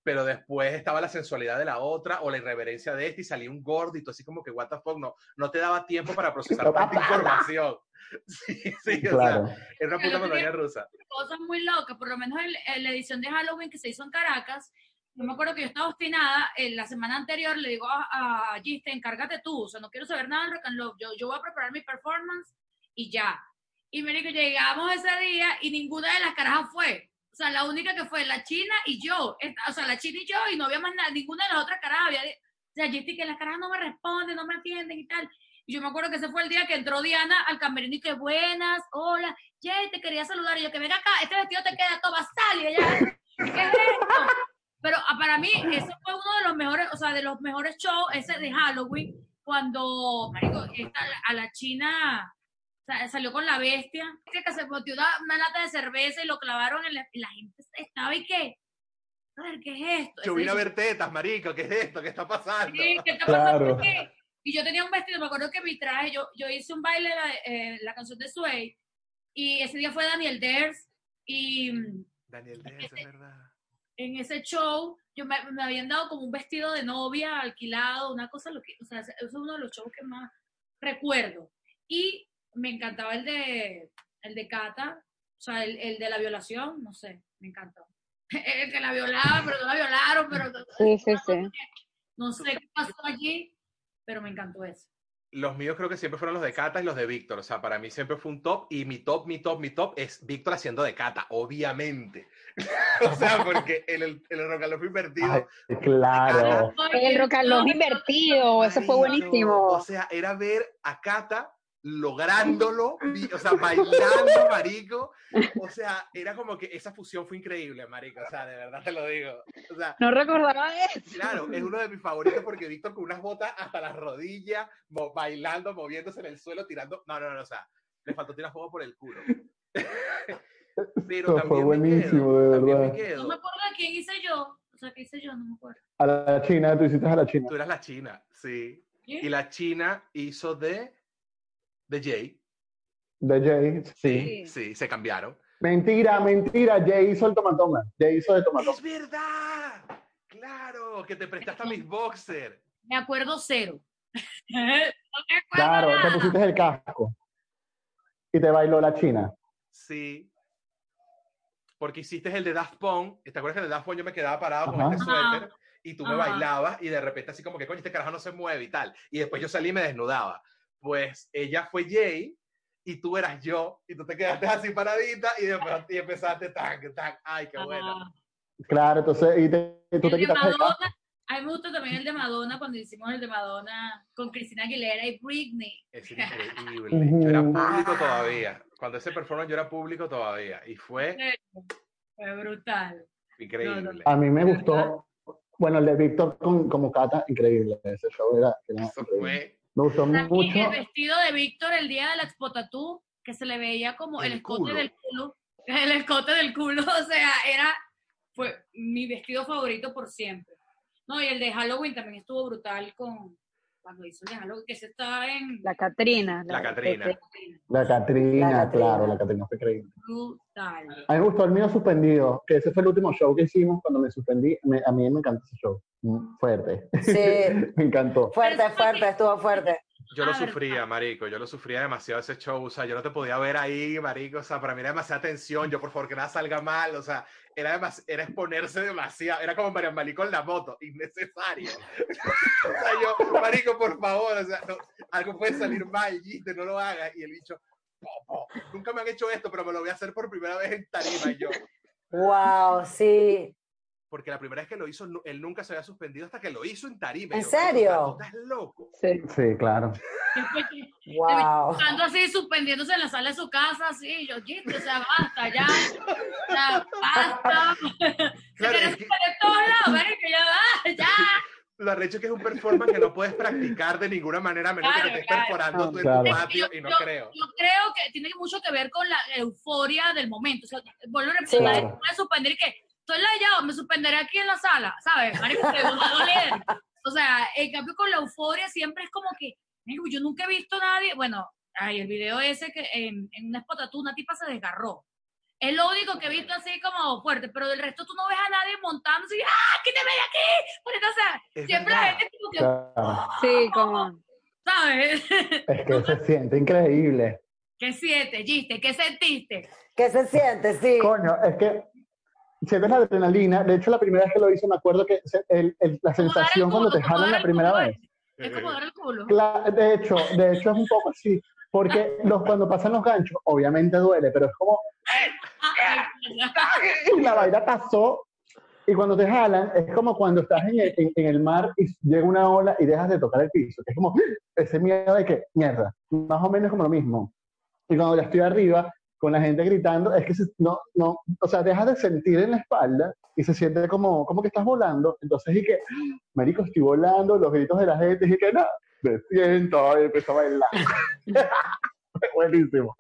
pero después estaba la sensualidad de la otra o la irreverencia de este y salía un gordito, así como que, what the fuck, no, no te daba tiempo para procesar tanta información. Sí, sí, o Claro. sea, era una puta montaña rusa. Cosas muy locas, por lo menos en, en la edición de Halloween que se hizo en Caracas, yo me acuerdo que yo estaba obstinada, en la semana anterior le digo a, a Giste, encárgate tú, o sea, no quiero saber nada del rock and roll, yo, yo voy a preparar mi performance y ya. Y me dijo, llegamos ese día y ninguna de las carajas fue. O sea, la única que fue la china y yo. O sea, la china y yo y no había más nada, ninguna de las otras carajas había... O sea, Giste, que las carajas no me responden, no me atienden y tal. Y yo me acuerdo que ese fue el día que entró Diana al camerino y que buenas, hola, Jay, te quería saludar. Y yo, que venga acá, este vestido te queda todo basal. Y ella, ¿qué es esto? Pero ah, para mí, ese fue uno de los mejores, o sea, de los mejores shows, ese de Halloween, cuando, marico, esta- a la china o sea, salió con la bestia, que se metió una, una lata de cerveza y lo clavaron en la, y la gente estaba y qué, a ver, ¿qué es esto? Yo vine a ver tetas, marico, ¿qué es esto? ¿Qué está pasando? Sí, ¿qué está pasando Claro. Y yo tenía un vestido, me acuerdo que mi traje, yo, yo hice un baile, la, eh, la canción de Sway, y ese día fue Daniel Ders, y mm, Daniel Díaz, es verdad. En ese show, yo me, me habían dado como un vestido de novia alquilado, una cosa, lo que, o sea, ese es uno de los shows que más recuerdo. Y me encantaba el de, el de Cata, o sea, el, el de la violación, no sé, me encantó. El que la violaba, pero no la violaron, pero Sí, sí, sí. no sé qué pasó allí, pero me encantó eso. Los míos creo que siempre fueron los de Cata y los de Víctor. O sea, para mí siempre fue un top. Y mi top, mi top, mi top es Víctor haciendo de Cata, obviamente. o sea, porque en el, en el Rock and Roll fue invertido. Ay, claro. El rock and roll invertido, eso fue buenísimo. O sea, era ver a Cata lográndolo, vi- o sea, bailando, marico. O sea, era como que esa fusión fue increíble, marico. O sea, de verdad te lo digo. O sea, No recordaba eso. claro, es uno de mis favoritos porque Víctor con unas botas hasta las rodillas, mo- bailando, moviéndose en el suelo, tirando. No, no, no, o sea, le faltó tirar fuego por el culo. Pero Eso fue también me buenísimo, quedo, de también me verdad. No quedo. me acuerdo de quién hice yo, o sea, ¿qué hice yo? No me acuerdo. A la China, tú hiciste a la China. Tú eras la china, sí. ¿Quién? Y la china hizo de, de Jay. De Jay, sí. Sí. Sí, se cambiaron. Mentira, mentira. Jay hizo el tomatoma. Jay hizo de tomatoma. ¡Es verdad! Claro, que te prestaste a mis boxer. Me acuerdo cero. no me acuerdo Claro, te pusiste el casco. Y te bailó la China. Sí. Porque hiciste el de Daft Punk. ¿Te acuerdas que en el Daft Punk yo me quedaba parado con este suéter? Y tú me bailabas y de repente así como que, coño, este carajo no se mueve y tal. Y después yo salí y me desnudaba. Pues ella fue Jay y tú eras yo. Y tú te quedaste así paradita y, después, y empezaste tan, tan. ¡Ay, qué bueno! Claro, entonces, y te, y tú el te. Madonna, a mí me gusta también el de Madonna cuando hicimos el de Madonna con Cristina Aguilera y Britney. Es increíble. Yo era público todavía. Cuando ese performance yo era público todavía. Y fue Fue brutal. increíble. A mí me gustó. Bueno, el de Víctor con, como Cata, increíble. Ese show era. era Eso increíble. fue Me gustó A mí mucho. el vestido de Víctor el día de la Expo Tattoo, que se le veía como el, El escote culo. del culo. El escote del culo, o sea, era, fue mi vestido favorito por siempre. No, y el de Halloween también estuvo brutal con, cuando hizo el Halloween, que se está en La Catrina. La Catrina. La Catrina, La Catrina. claro, la Catrina fue increíble. brutal. A mí me gustó el mío suspendido, que ese fue el último show que hicimos cuando me suspendí. Me- a mí me encantó ese show. Mm, Fuerte. Sí, me encantó. fuerte, fuerte, estuvo fuerte. Yo lo Ah, ¿verdad? sufría, marico. Yo lo sufría demasiado ese show. O sea, yo no te podía ver ahí, marico. O sea, para mí era demasiada tensión. Yo, por favor, que nada salga mal. O sea, era, era exponerse demasiado. Era como Marian Malí con la moto. Innecesario. o sea, yo, marico, por favor. O sea, algo puede salir mal, Giste, no lo hagas. Y el bicho, po, po, nunca me han hecho esto, pero me lo voy a hacer por primera vez en tarima. Y yo, Wow, sí. Porque la primera vez que lo hizo, él nunca se había suspendido hasta que lo hizo en tarima. ¿En yo, serio? ¿Tú estás loco? Sí. Sí, claro. Wow. Estando así, suspendiéndose en la sala de su casa, así, yo, "Giste, o sea, basta, ya. O sea, basta. Se Claro, quiere es que- todos lados, marico, ya va, ya. Lo arrecho que es un performance que no puedes practicar de ninguna manera a menos que te estés claro. perforando tú en Claro. tu patio y no Yo- creo. Yo creo que tiene mucho que ver con la euforia del momento. O sea, vuelvo a repetir, Sí. puede suspender que estoy layado, me suspenderé aquí en la sala, ¿sabes? Marico, te va a doler. O sea, en cambio con la euforia siempre es como que, yo nunca he visto a nadie, bueno, ay, el video ese que en, en una spotatú una tipa se desgarró. Es lo único que he visto así como fuerte, pero del resto tú no ves a nadie montándose y ¡ah, quítame de aquí! Porque, o sea, Es siempre la verdad. gente como que, Claro. Sí, como. ¿sabes? Es que se siente increíble. ¿Qué sientes, Giste? ¿Qué sentiste? ¿Qué se siente? Sí. Coño, es que sientes la adrenalina. De hecho, la primera vez que lo hice, me acuerdo que el- el- la sensación cuando te jalan la primera culo, vez. Es como dar el culo. Cla- de hecho, de hecho es un poco así, porque los, cuando pasan los ganchos, obviamente duele, pero es como, y la vaina pasó, y cuando te jalan, es como cuando estás en el, en- en el mar y llega una ola y dejas de tocar el piso, es como ese miedo de que, mierda, más o menos como lo mismo. Y cuando ya estoy arriba, con la gente gritando, es que se- no, no, o sea, dejas de sentir en la espalda y se siente como, como que estás volando, entonces y que, marico, estoy volando, los gritos de la gente, y que no, me siento, y empezó a bailar. Buenísimo.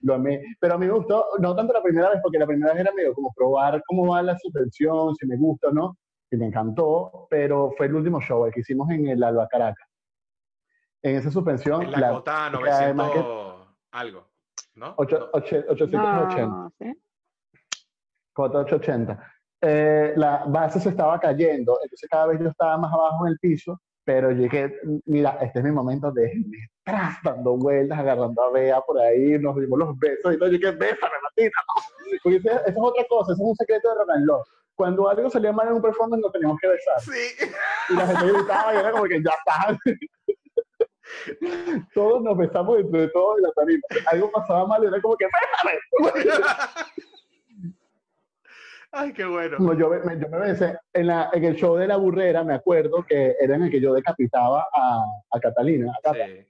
Lo amé. Pero a mí me gustó, no tanto la primera vez, porque la primera vez era medio como probar cómo va la suspensión, si me gusta o no, y me encantó, pero fue el último show, el que hicimos en el Alba Caracas. En esa suspensión, En la, la- cota que además 900 que- algo, ¿no? ocho- No. ocho- 880. No, ¿sí? Cota 880. Eh, la base se estaba cayendo, entonces cada vez yo estaba más abajo en el piso, pero yo dije, mira, este es mi momento, déjenme atrás, dando vueltas, agarrando a Bea por ahí, nos dimos los besos, y todo, yo dije, bésame, Matita. Porque esa es otra cosa, ese es un secreto de rock and roll. Cuando algo salía mal en un performance, nos teníamos que besar. Sí. Y la gente gritaba y era como que ya está. Todos nos besamos entre todos en la tarima. Algo pasaba mal y era como que, bésame. Ay, qué bueno. No, yo, me, yo me besé en, la, en el show de La Burrera, me acuerdo que era en el que yo decapitaba a, a Catalina. a Cata. Sí.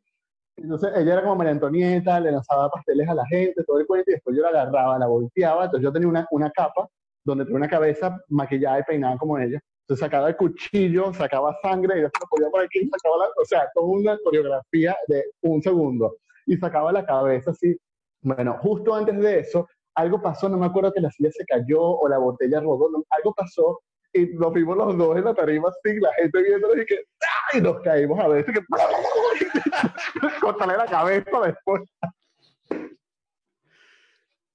Entonces ella era como María Antonieta, le lanzaba pasteles a la gente, todo el cuento, y después yo la agarraba, la volteaba. Entonces yo tenía una, una capa donde tenía una cabeza maquillada y peinada como ella. Entonces sacaba el cuchillo, sacaba sangre y después lo ponía por aquí, sacaba la, o sea, toda una coreografía de un segundo. Y sacaba la cabeza así. Bueno, justo antes de eso, algo pasó, no me acuerdo que la silla se cayó o la botella rodó, no, algo pasó y nos vimos los dos en la tarima así, la gente viéndonos y que ¡ay! nos caímos a veces que cortarle la cabeza después.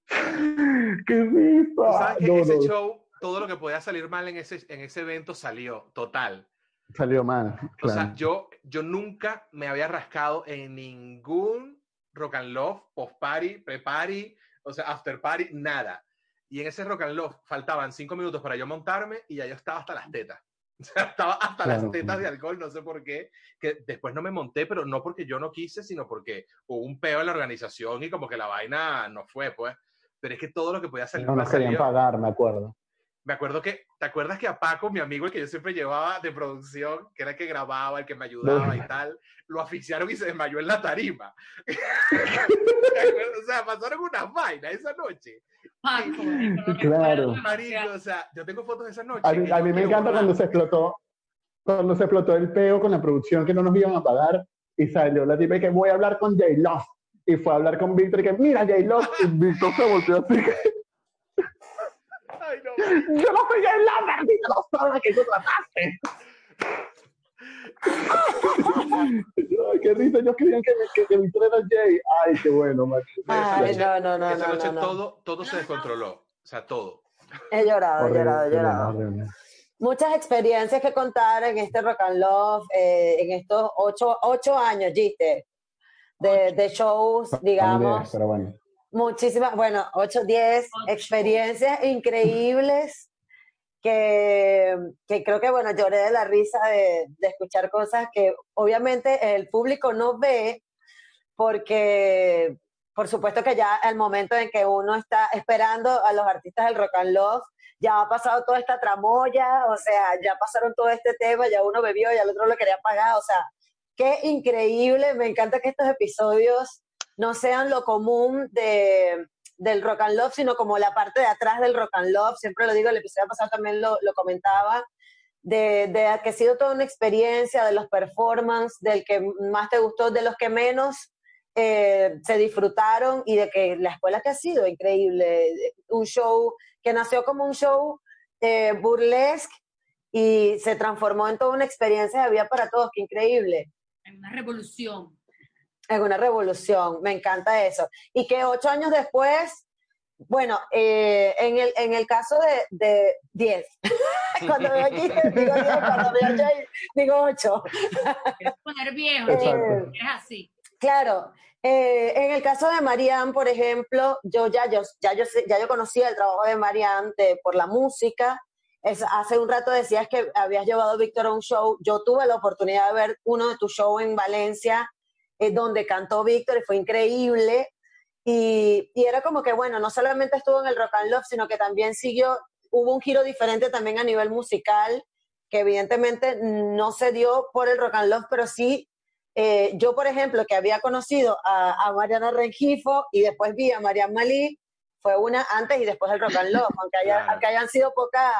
¿Qué risa? Tú sabes que No, ese no, show, todo lo que podía salir mal en ese, en ese evento salió, total. Salió mal. O sea, claro. yo, yo nunca me había rascado en ningún rock and love, post party, pre party, o sea, after party, nada. Y en ese rock and love faltaban cinco minutos para yo montarme y ya yo estaba hasta las tetas. O sea, estaba hasta Claro. las tetas de alcohol, no sé por qué, que después no me monté, pero no porque yo no quise, sino porque hubo un peo en la organización y como que la vaina no fue, pues. Pero es que todo lo que podía salir No nos querían pagar, me acuerdo. Me acuerdo que, ¿te acuerdas que a Paco, mi amigo, el que yo siempre llevaba de producción, que era el que grababa, el que me ayudaba y tal, lo asfixiaron y se desmayó en la tarima? o sea, pasaron unas vainas esa noche. Paco, Claro. demasiado. o sea, yo tengo fotos de esa noche. A mí, a mí me encanta borrar. cuando se explotó, cuando se explotó el peo con la producción que no nos iban a pagar y salió la tipa y que voy a hablar con J. Love. Y fue a hablar con Víctor y que mira J. Love. Y Víctor se volteó así. yo no soy J. Love, maldita no sabes que tú trataste. Ay, qué risa, ellos creían que, que, que era Jay. Ay, qué bueno, macho. esa Ay, noche- no, no, no, esa no, noche no, no. todo, todo se descontroló. O sea, todo. He llorado, he llorado, he llorado. horrible. Muchas experiencias que contar en este Rock and Love, eh, en estos ocho, ocho años, Giste, de, de shows, digamos. Pero bueno. Muchísimas, bueno, 8, 10 Ocho. experiencias increíbles que, que creo que, bueno, lloré de la risa de, de escuchar cosas que obviamente el público no ve porque, por supuesto que ya el momento en que uno está esperando a los artistas del rock and love, ya ha pasado toda esta tramoya, o sea, ya pasaron todo este tema, ya uno bebió y al otro lo quería pagar, o sea, qué increíble, me encanta que estos episodios no sean lo común de, del rock and love, sino como la parte de atrás del rock and love. Siempre lo digo, el episodio pasado también lo, lo comentaba, de, de que ha sido toda una experiencia, de los performances, del que más te gustó, de los que menos eh, se disfrutaron y de que la escuela que ha sido increíble. Un show que nació como un show eh, burlesque y se transformó en toda una experiencia de vida para todos, qué increíble Hay una revolución. Es una revolución, me encanta eso. Y que ocho años después, bueno, eh, en, el, en el caso de, de 10, cuando veo aquí, digo 10, cuando veo Jay, digo 8. Quieres poner viejo, Exacto. chico. Es así. Claro, eh, en el caso de Marianne, por ejemplo, yo ya yo, ya yo, ya yo conocía el trabajo de Marianne de- por la música. Es, hace un rato decías que habías llevado a Víctor a un show. Yo tuve la oportunidad de ver uno de tus shows en Valencia, eh, donde cantó Víctor y fue increíble. Y, y era como que, bueno, no solamente estuvo en el Rock and Love, sino que también siguió, hubo un giro diferente también a nivel musical, que evidentemente no se dio por el Rock and Love, pero sí eh, yo, por ejemplo, que había conocido a, a Mariana Rengifo y después vi a Marian Malí, fue una antes y después del Rock and Love, aunque, haya- Claro. aunque hayan sido poca,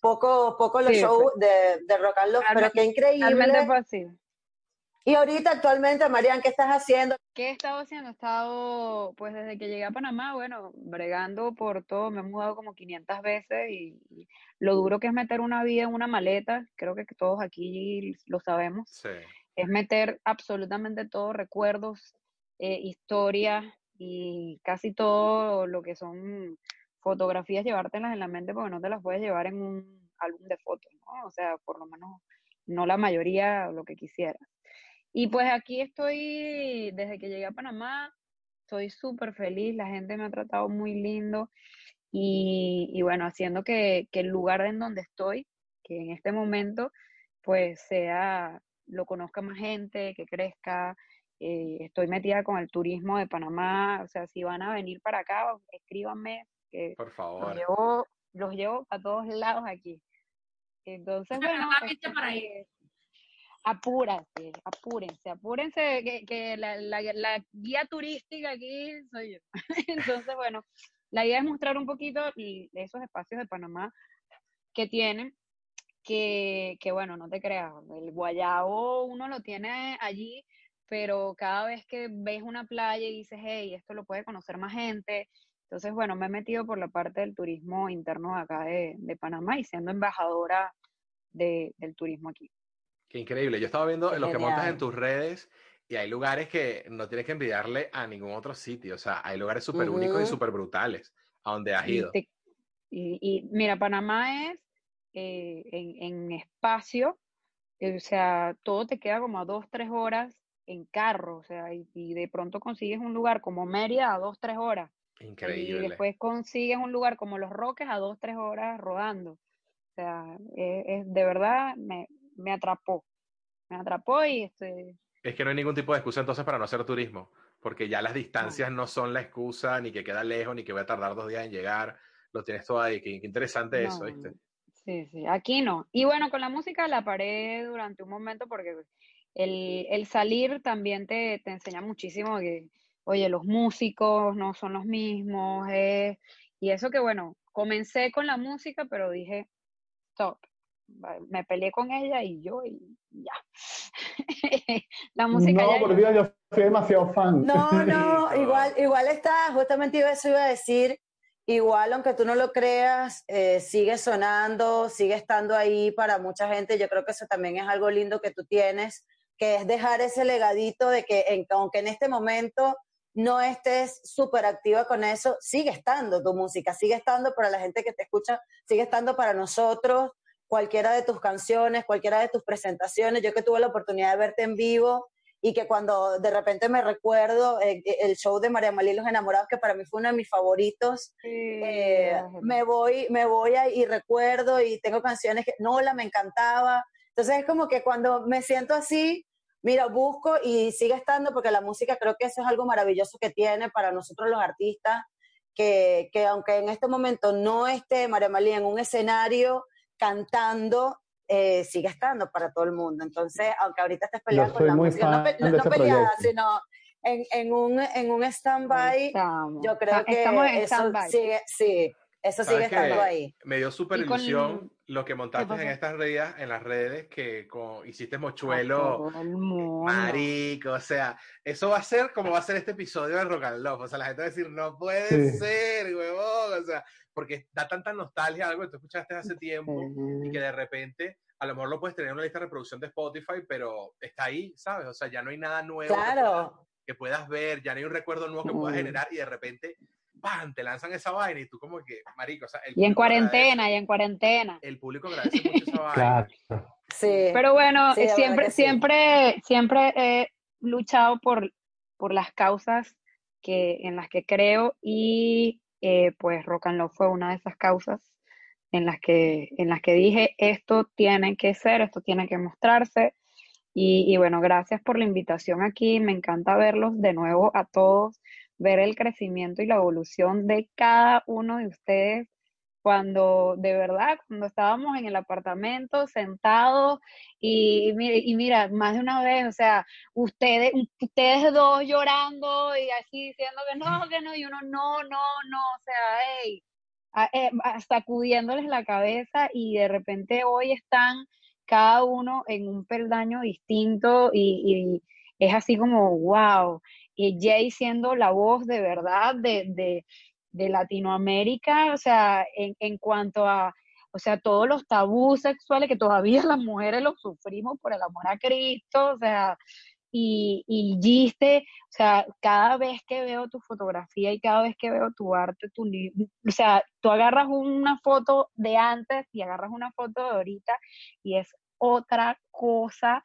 poco, poco los Sí, shows de, de Rock and Love, pero qué increíble. Realmente fue así. Y ahorita, actualmente, Marian, ¿qué estás haciendo? ¿Qué he estado haciendo? He estado, pues desde que llegué a Panamá, bueno, bregando por todo, me he mudado como 500 veces y, y lo duro que es meter una vida en una maleta, creo que todos aquí lo sabemos, Sí. es meter absolutamente todo, recuerdos, eh, historias y casi todo lo que son fotografías, llevártelas en la mente porque no te las puedes llevar en un álbum de fotos, ¿no? O sea, por lo menos no la mayoría, lo que quisieras. Y pues aquí estoy, desde que llegué a Panamá, estoy súper feliz, la gente me ha tratado muy lindo y, y bueno, haciendo que, que el lugar en donde estoy, que en este momento, pues sea, lo conozca más gente, que crezca. eh, estoy metida con el turismo de Panamá, o sea, si van a venir para acá, escríbanme, que Por los favor. llevo, los llevo a todos lados aquí. Entonces, bueno, Solamente para ir. Apúrate, apúrense, apúrense, que, que la, la, la guía turística aquí soy yo. Entonces, bueno, la idea es mostrar un poquito esos espacios de Panamá que tienen, que, que bueno, no te creas, el guayabo uno lo tiene allí, pero cada vez que ves una playa y dices, hey, esto lo puede conocer más gente. Entonces, bueno, me he metido por la parte del turismo interno acá de, de Panamá y siendo embajadora de- del turismo aquí. Qué increíble. Yo estaba viendo Qué lo que montas en tus redes y hay lugares que no tienes que envidiarle a ningún otro sitio. O sea, hay lugares súper únicos y súper brutales a donde has Y, ido. te- y- y mira, Panamá es eh, en, en espacio, eh, o sea, todo te queda como a dos, tres horas en carro, o sea, y, y de pronto consigues un lugar como Mérida a dos, tres horas, y Increíble. después consigues un lugar como Los Roques a dos, tres horas rodando. O sea, es, es- de verdad me, me atrapó, me atrapó y este, Es que no hay ningún tipo de excusa entonces para no hacer turismo, porque ya las distancias no son la excusa, ni que queda lejos, ni que voy a tardar dos días en llegar. Lo tienes todo ahí. Qué, qué interesante eso, ¿viste? Sí, sí, aquí no. Y bueno, con la música la paré durante un momento porque el, el salir también te, te enseña muchísimo que, oye, los músicos no son los mismos, eh, y eso que bueno, comencé con la música, pero dije, stop. Me peleé con ella y yo y ya. La música no, ya por Dios, yo soy demasiado fan. No, no, igual, igual está, justamente eso iba a decir, igual aunque tú no lo creas, eh, sigue sonando, sigue estando ahí para mucha gente. Yo creo que eso también es algo lindo que tú tienes, que es dejar ese legadito de que en- aunque en este momento no estés súper activa con eso, sigue estando tu música, sigue estando para la gente que te escucha, sigue estando para nosotros, cualquiera de tus canciones, cualquiera de tus presentaciones. Yo que tuve la oportunidad de verte en vivo, y que cuando de repente me recuerdo eh, el show de María Malí Los Enamorados, que para mí fue uno de mis favoritos, eh, me voy, me voy a- y recuerdo y tengo canciones que Nola me encantaba. Entonces es como que cuando me siento así, mira, busco y sigue estando porque la música creo que eso es algo maravilloso que tiene para nosotros los artistas, que, que aunque en este momento no esté María Malí en un escenario cantando, eh, sigue estando para todo el mundo. Entonces, aunque ahorita estés peleada Yo con la música, no, pe- no- no peleada, sino en, en un, en un stand-by, yo creo que estamos en eso sigue, sí, eso sigue estando ahí. Me dio súper ilusión lo que montaste en estas redes, en las redes, que con, hiciste mochuelo. Marico, o sea, eso va a ser como va a ser este episodio de Rock and Love. O sea, la gente va a decir, no puede Sí. ser, huevón. O sea, porque da tanta nostalgia algo que tú escuchaste hace tiempo y que de repente, a lo mejor lo puedes tener en una lista de reproducción de Spotify, pero está ahí, ¿sabes? O sea, ya no hay nada nuevo que, puedas, Claro, que puedas ver, ya no hay un recuerdo nuevo que puedas Mm. generar y de repente, ¡pam! te lanzan esa vaina y tú como que, marico, o sea, el Y en público agradece- cuarentena, y en cuarentena. el público agradece mucho esa vaina. Claro. sí. Pero bueno, Sí, eh, siempre, sí. siempre, siempre he luchado por por las causas que, en las que creo y eh, pues Rock and Love fue una de esas causas en las que, en las que dije, esto tiene que ser, esto tiene que mostrarse. Y, y bueno, gracias por la invitación aquí. Me encanta verlos de nuevo a todos, ver el crecimiento y la evolución de cada uno de ustedes cuando de verdad, cuando estábamos en el apartamento sentados y, mira, más de una vez, o sea, ustedes, ustedes dos llorando y así diciendo que no, que no, y uno no, no, no, o sea, hey, eh, sacudiéndoles la cabeza y de repente hoy están cada uno en un peldaño distinto y es así como, wow, y Jay siendo la voz de verdad de, de, de Latinoamérica, o sea, en, en cuanto a, o sea, todos los tabús sexuales que todavía las mujeres los sufrimos por el amor a Cristo, o sea, y, y Giste, o sea, cada vez que veo tu fotografía y cada vez que veo tu arte, tu, o sea, tú agarras una foto de antes y agarras una foto de ahorita y es otra cosa,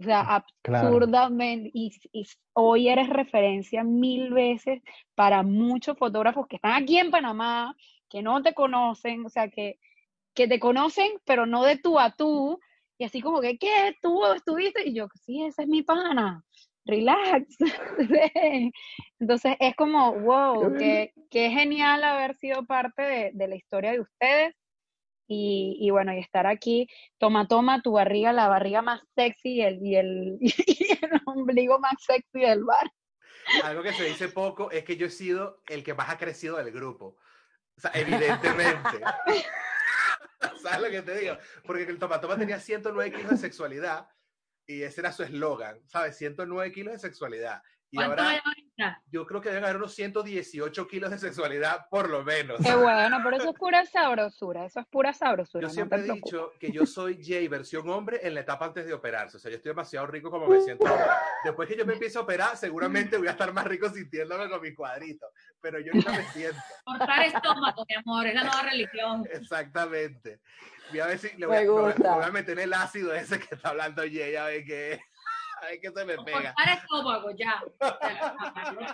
o sea, Claro. absurdamente, y, y hoy eres referencia mil veces para muchos fotógrafos que están aquí en Panamá, que no te conocen, o sea, que, que te conocen, pero no de tú a tú, y así como que, ¿qué? ¿Tú estuviste? Y yo, sí, ese es mi pana, relax. ven". Entonces es como, wow, qué, qué genial haber sido parte de, de la historia de ustedes. Y, y bueno, y estar aquí, toma, toma tu barriga, la barriga más sexy y el, y el, y el ombligo más sexy del bar. Algo que se dice poco es que yo he sido el que más ha crecido del grupo. O sea, evidentemente. ¿Sabes lo que te digo? Porque el Tomatoma tenía 109 kilos de sexualidad y ese era su eslogan, ¿sabes? 109 kilos de sexualidad. Y ¿Cuánto hay ahora yo creo que deben haber unos 118 kilos de sexualidad, por lo menos. Qué bueno, pero eso es pura sabrosura, eso es pura sabrosura, Yo no siempre he preocupes. dicho que yo soy Jay versión hombre en la etapa antes de operarse. O sea, yo estoy demasiado rico como me siento ahora. Después que yo me empiece a operar, seguramente voy a estar más rico sintiéndome con mi cuadrito. Pero yo ahorita me siento. Cortar estómago, mi amor, es la nueva religión. Exactamente. Voy a ver si le voy, a, voy voy meter el ácido ese que está hablando Jay, a ver qué, a ver qué se me pega. Cortar estómago, ya.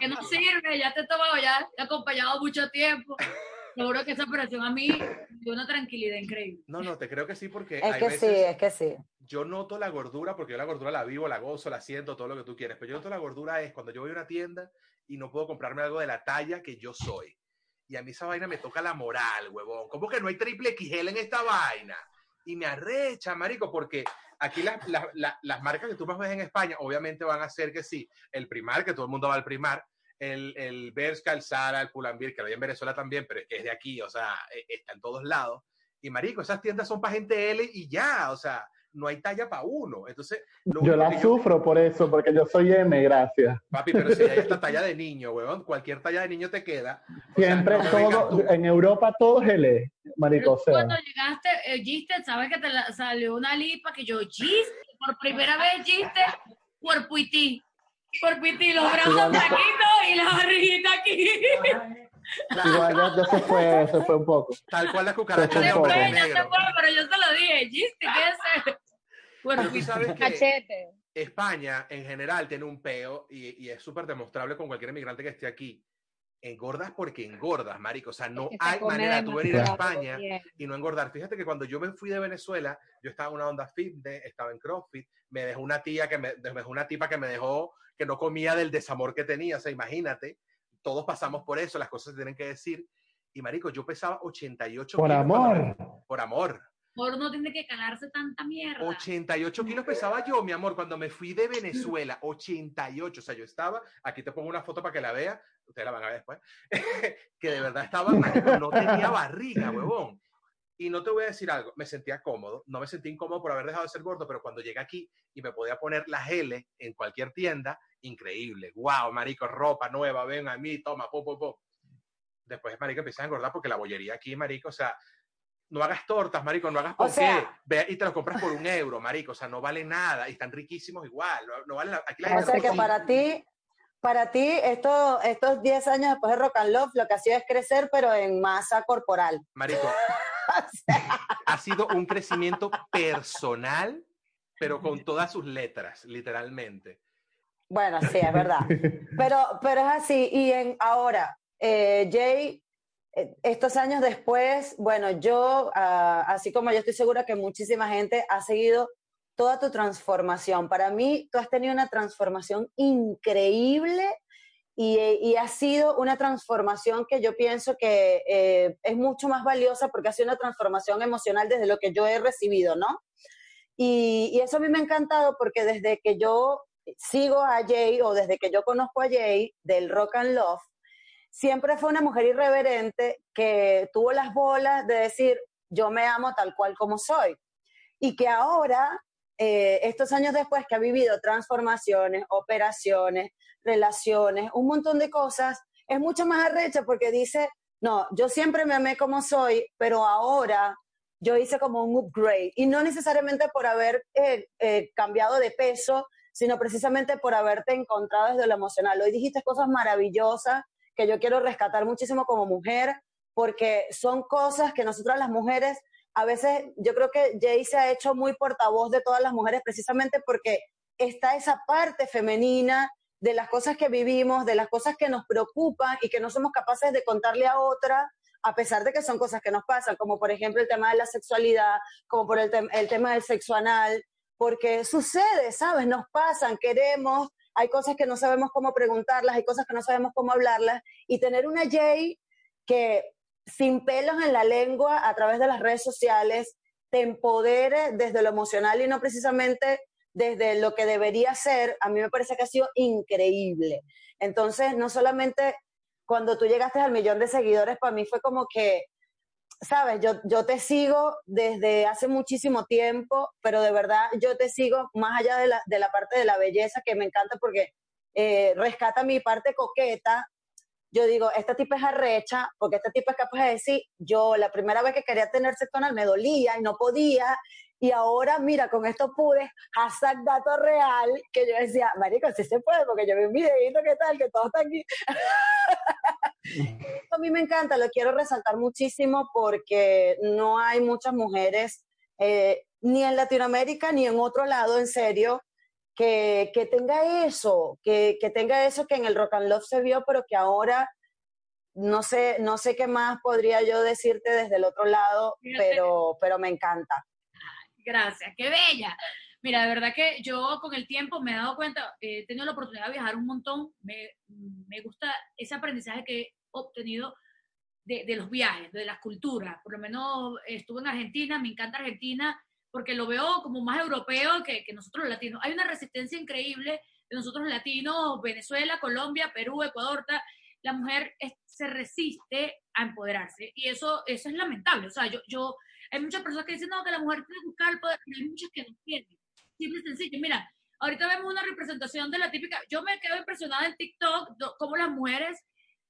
Que no sirve, ya te estómago ya te ha acompañado mucho tiempo. Seguro que esa operación a mí dio una tranquilidad increíble. No, no, te creo que sí, porque Es hay que veces sí, es que sí. yo noto la gordura, porque yo la gordura la vivo, la gozo, la siento, todo lo que tú quieres. Pero yo noto la gordura es cuando yo voy a una tienda y no puedo comprarme algo de la talla que yo soy. Y a mí esa vaina me toca la moral, huevón. ¿Cómo que no hay triple XL en esta vaina? Y me arrecha, marico, porque aquí las, las, las- las marcas que tú más ves en España, obviamente van a ser que sí, el primar, que todo el mundo va al primar, el, el Bershka, el Zara, el Pull&Bear, que lo hay en Venezuela también, pero es que es de aquí, o sea, eh, está en todos lados. Y marico, esas tiendas son para gente L y ya, o sea, no hay talla para uno. Entonces, lo Yo la sufro por eso, porque yo soy M, gracias. Papi, pero si hay esta talla de niño, weón, cualquier talla de niño te queda. O sea, Siempre, no todo, en Europa todo es L, marico, o sea. Cuando llegaste, eh, Giste, sabes que te la- salió una lipa que yo, Giste, por primera vez Giste, cuerpo y ti. Cuerpo y ti, los brazos Igual no- flaquitos y la barriguita aquí. Igual ya, ya se fue, se fue un poco. Tal cual la cucaracha Se fue, ya se fue, pero yo se lo dije, Giste, ¿qué es Pero tú sabes que Cachete. España en general tiene un peo y, y es súper demostrable con cualquier inmigrante que esté aquí. Engordas porque engordas, marico. O sea, no Es que se hay manera de tú venir a España bien. y no engordar. Fíjate que cuando yo me fui de Venezuela, yo estaba en una onda fitness, estaba en CrossFit, me dejó una tía que me, me dejó una tipa que me dejó que no comía del desamor que tenía, o sea, imagínate, todos pasamos por eso, las cosas se tienen que decir. Y marico, yo pesaba 88 Por kilos me- amor. por amor. Por no tiene que calarse tanta mierda. 88 kilos pesaba yo, mi amor, cuando me fui de Venezuela. 88. O sea, yo estaba, aquí te pongo una foto para que la vea, ustedes la van a ver después, que de verdad estaba, marico, no tenía barriga, huevón. Y no te voy a decir algo, me sentía cómodo, no me sentí incómodo por haber dejado de ser gordo, pero cuando llegué aquí y me podía poner las L en cualquier tienda, increíble. Wow, marico, ropa nueva, ven a mí, toma, po, po, po. Después, marico, empiezas a engordar porque la bollería aquí, marico, o sea, no hagas tortas, marico, no hagas O sea- Ve y te los compras por un euro, marico, o sea, no vale nada y están riquísimos igual. No, no vale la- aquí la O sea que para ti, para ti, esto, estos 10 años después de Rock and Love, lo que ha sido es crecer, pero en masa corporal. Marico, ha sido un crecimiento personal, pero con todas sus letras, literalmente. Bueno, sí, es verdad. Pero, pero es así. Y en, ahora, eh, Jay, eh, estos años después, bueno, yo, ah, así como yo estoy segura que muchísima gente ha seguido toda tu transformación. Para mí, tú has tenido una transformación increíble y, y ha sido una transformación que yo pienso que eh, es mucho más valiosa porque ha sido una transformación emocional desde lo que yo he recibido, ¿no? Y, y eso a mí me ha encantado porque desde que yo sigo a Jay o desde que yo conozco a Jay del Rock and Love, siempre fue una mujer irreverente que tuvo las bolas de decir, yo me amo tal cual como soy. Y que ahora, eh, estos años después que ha vivido transformaciones, operaciones, relaciones, un montón de cosas, es mucho más arrecha porque dice, no, yo siempre me amé como soy, pero ahora yo hice como un upgrade. Y no necesariamente por haber eh, eh, cambiado de peso, sino precisamente por haberte encontrado desde lo emocional. Hoy dijiste cosas maravillosas que yo quiero rescatar muchísimo como mujer, porque son cosas que nosotras las mujeres, a veces yo creo que Jay se ha hecho muy portavoz de todas las mujeres precisamente porque está esa parte femenina de las cosas que vivimos, de las cosas que nos preocupan y que no somos capaces de contarle a otra, a pesar de que son cosas que nos pasan, como por ejemplo el tema de la sexualidad, como por el, el tema del sexo anal, porque sucede, ¿sabes? Nos pasan, queremos, hay cosas que no sabemos cómo preguntarlas, hay cosas que no sabemos cómo hablarlas, y tener una Jay que sin pelos en la lengua a través de las redes sociales te empodere desde lo emocional y no precisamente desde lo que debería ser, a mí me parece que ha sido increíble. Entonces, no solamente cuando tú llegaste al millón de seguidores, para mí fue como que sabes, yo, yo te sigo desde hace muchísimo tiempo, pero de verdad yo te sigo más allá de la, de la parte de la belleza que me encanta porque eh, rescata mi parte coqueta. Yo digo, esta tipa es arrecha, porque esta tipa es capaz de decir, yo la primera vez que quería tener sexo anal me dolía y no podía, y ahora, mira, con esto pude, hashtag dato real, que yo decía, marico, sí se puede, porque yo vi un videito, ¿qué tal? Que todo está aquí. a mí me encanta, lo quiero resaltar muchísimo porque no hay muchas mujeres, eh, ni en Latinoamérica ni en otro lado, en serio, que, que tenga eso, que, que tenga eso que en el Rock and Love se vio, pero que ahora no sé, no sé qué más podría yo decirte desde el otro lado, pero, pero me encanta. Gracias, qué bella. Mira, de verdad que yo con el tiempo me he dado cuenta, eh, he tenido la oportunidad de viajar un montón, me, me gusta ese aprendizaje que he obtenido de, de los viajes, de las culturas. Por lo menos estuve en Argentina, me encanta Argentina, porque lo veo como más europeo que, que nosotros los latinos. Hay una resistencia increíble de nosotros los latinos, Venezuela, Colombia, Perú, Ecuador, ta- la mujer es- se resiste a empoderarse y eso, eso es lamentable. O sea, yo, yo, hay muchas personas que dicen, no, que la mujer tiene que buscar el poder, pero hay muchas que no tienen. Simple y sencillo. Mira, ahorita vemos una representación de la típica, yo me quedo impresionada en TikTok, do- cómo las mujeres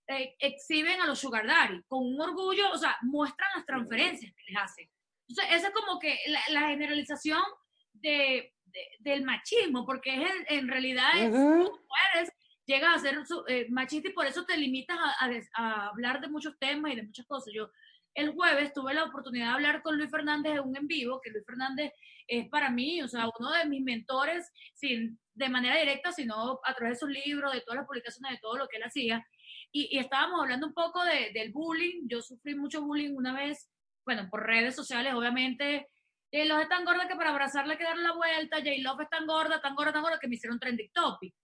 eh, exhiben a los sugar daddy con un orgullo, o sea, muestran las transferencias que les hacen. Entonces, esa es como que la, la generalización de, de- del machismo, porque es en, en realidad es, Ujú. tú eres, llegas a ser eh, machista y por eso te limitas a, a a hablar de muchos temas y de muchas cosas. Yo el jueves tuve la oportunidad de hablar con Luis Fernández en un en vivo, que Luis Fernández es para mí, o sea, uno de mis mentores, sin, de manera directa, sino a través de sus libros, de todas las publicaciones, de todo lo que él hacía. Y, y estábamos hablando un poco de- del bullying. Yo sufrí mucho bullying una vez, bueno, por redes sociales, obviamente. J-Love es tan gorda que para abrazarla hay que darle la vuelta. J-Love es tan gorda, tan gorda, tan gorda que me hicieron trending topic.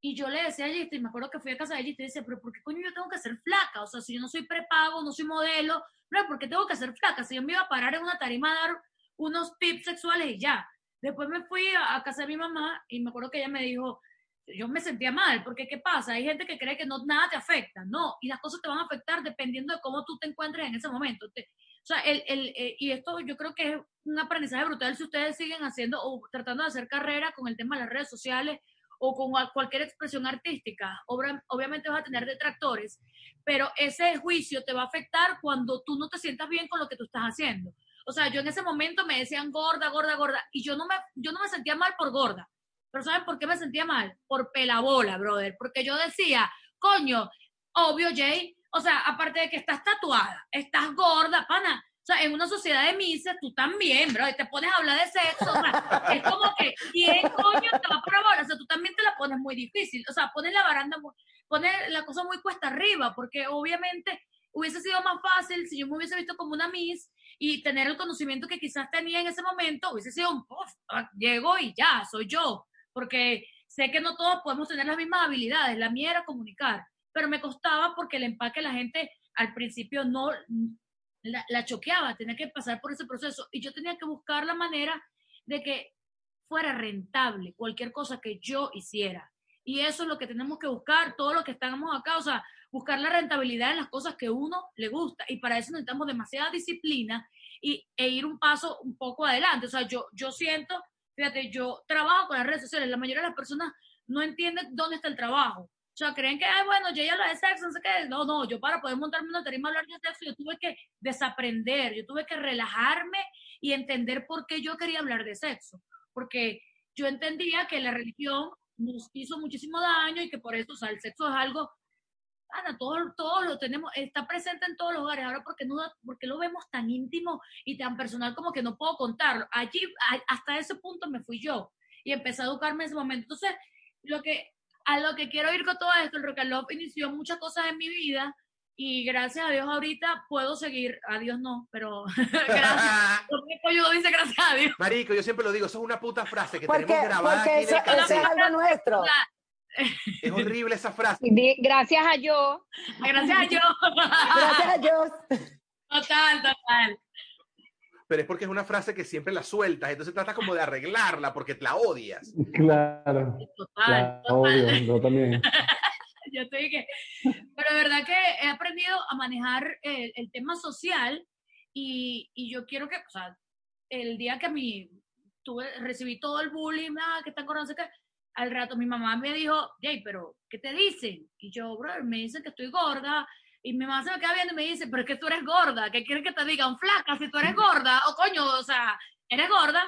Y yo le decía a Giste, y me acuerdo que fui a casa de Giste y decía, pero ¿por qué coño yo tengo que ser flaca? O sea, si yo no soy prepago, no soy modelo, no, ¿por qué tengo que ser flaca? Si yo me iba a parar en una tarima a dar unos tips sexuales y ya. Después me fui a, casa de mi mamá y me acuerdo que ella me dijo, yo me sentía mal, porque ¿qué pasa? Hay gente que cree que no, nada te afecta, no, y las cosas te van a afectar dependiendo de cómo tú te encuentres en ese momento. O sea, el, el, eh, y esto yo creo que es un aprendizaje brutal si ustedes siguen haciendo o tratando de hacer carrera con el tema de las redes sociales o con cual- cualquier expresión artística. Obviamente vas a tener detractores, pero ese juicio te va a afectar cuando tú no te sientas bien con lo que tú estás haciendo. O sea, yo en ese momento me decían gorda, gorda, gorda, y yo no me, yo no me sentía mal por gorda. Pero ¿saben por qué me sentía mal? Por pelabola, brother. Porque yo decía, coño, obvio, Jay, o sea, aparte de que estás tatuada, estás gorda, pana. O sea, en una sociedad de mises, tú también, bro, y te pones a hablar de sexo, o sea, es como que, ¿quién coño te va a por la bola? O sea, tú también te la pones muy difícil. O sea, pones la baranda, pones la cosa muy cuesta arriba, porque obviamente hubiese sido más fácil si yo me hubiese visto como una Miss y tener el conocimiento que quizás tenía en ese momento, hubiese sido un, "Uf, ah, llego y ya, soy yo, porque sé que no todos podemos tener las mismas habilidades, la mía era comunicar, pero me costaba porque el empaque la gente al principio no la, choqueaba, tenía que pasar por ese proceso y yo tenía que buscar la manera de que fuera rentable cualquier cosa que yo hiciera. Y eso es lo que tenemos que buscar, todo lo que estamos acá, o sea, buscar la rentabilidad en las cosas que uno le gusta. Y para eso necesitamos demasiada disciplina y, e ir un paso un poco adelante. O sea, yo, yo siento, fíjate, yo trabajo con las redes sociales, la mayoría de las personas no entienden dónde está el trabajo. O sea, creen que, ay, bueno, yo ya lo de sexo, no sé qué. No, no, yo para poder montarme una tarima a hablar de sexo, yo tuve que desaprender, yo tuve que relajarme y entender por qué yo quería hablar de sexo. Porque yo entendía que la religión nos hizo muchísimo daño y que por eso, o sea, el sexo es algo, Ana, todo, todo lo tenemos, está presente en todos los lugares. Ahora, ¿por qué, no, por qué lo vemos tan íntimo y tan personal como que no puedo contarlo? Allí, a- hasta ese punto me fui yo y empecé a educarme en ese momento. Entonces, lo que, a lo que quiero ir con todo esto, el Rock and Love inició muchas cosas en mi vida y gracias a Dios ahorita puedo seguir, a Dios no, pero gracias. Porque yo dice gracias a Dios. Marico, yo siempre lo digo, eso es una puta frase que Porque, tenemos grabada porque aquí eso, en el eso es algo nuestro. Es horrible esa frase. Gracias a yo. Gracias a Dios. Gracias a Dios. Total, total. Pero es porque es una frase que siempre la sueltas, entonces tratas como de arreglarla porque la odias. Claro, Total, claro, total. obvio, yo también. Yo estoy que, pero de verdad que he aprendido a manejar el, el tema social y, y yo quiero que, o sea, el día que mi, tuve, recibí todo el bullying, ah, que están con no sé qué, al rato mi mamá me dijo, Jay, pero, ¿qué te dicen? Y yo, bro, me dicen que estoy gorda, y mi mamá se me queda viendo y me dice, pero es que tú eres gorda, ¿qué quieres que te diga? Un flaca, si tú eres gorda, o coño, o sea, eres gorda.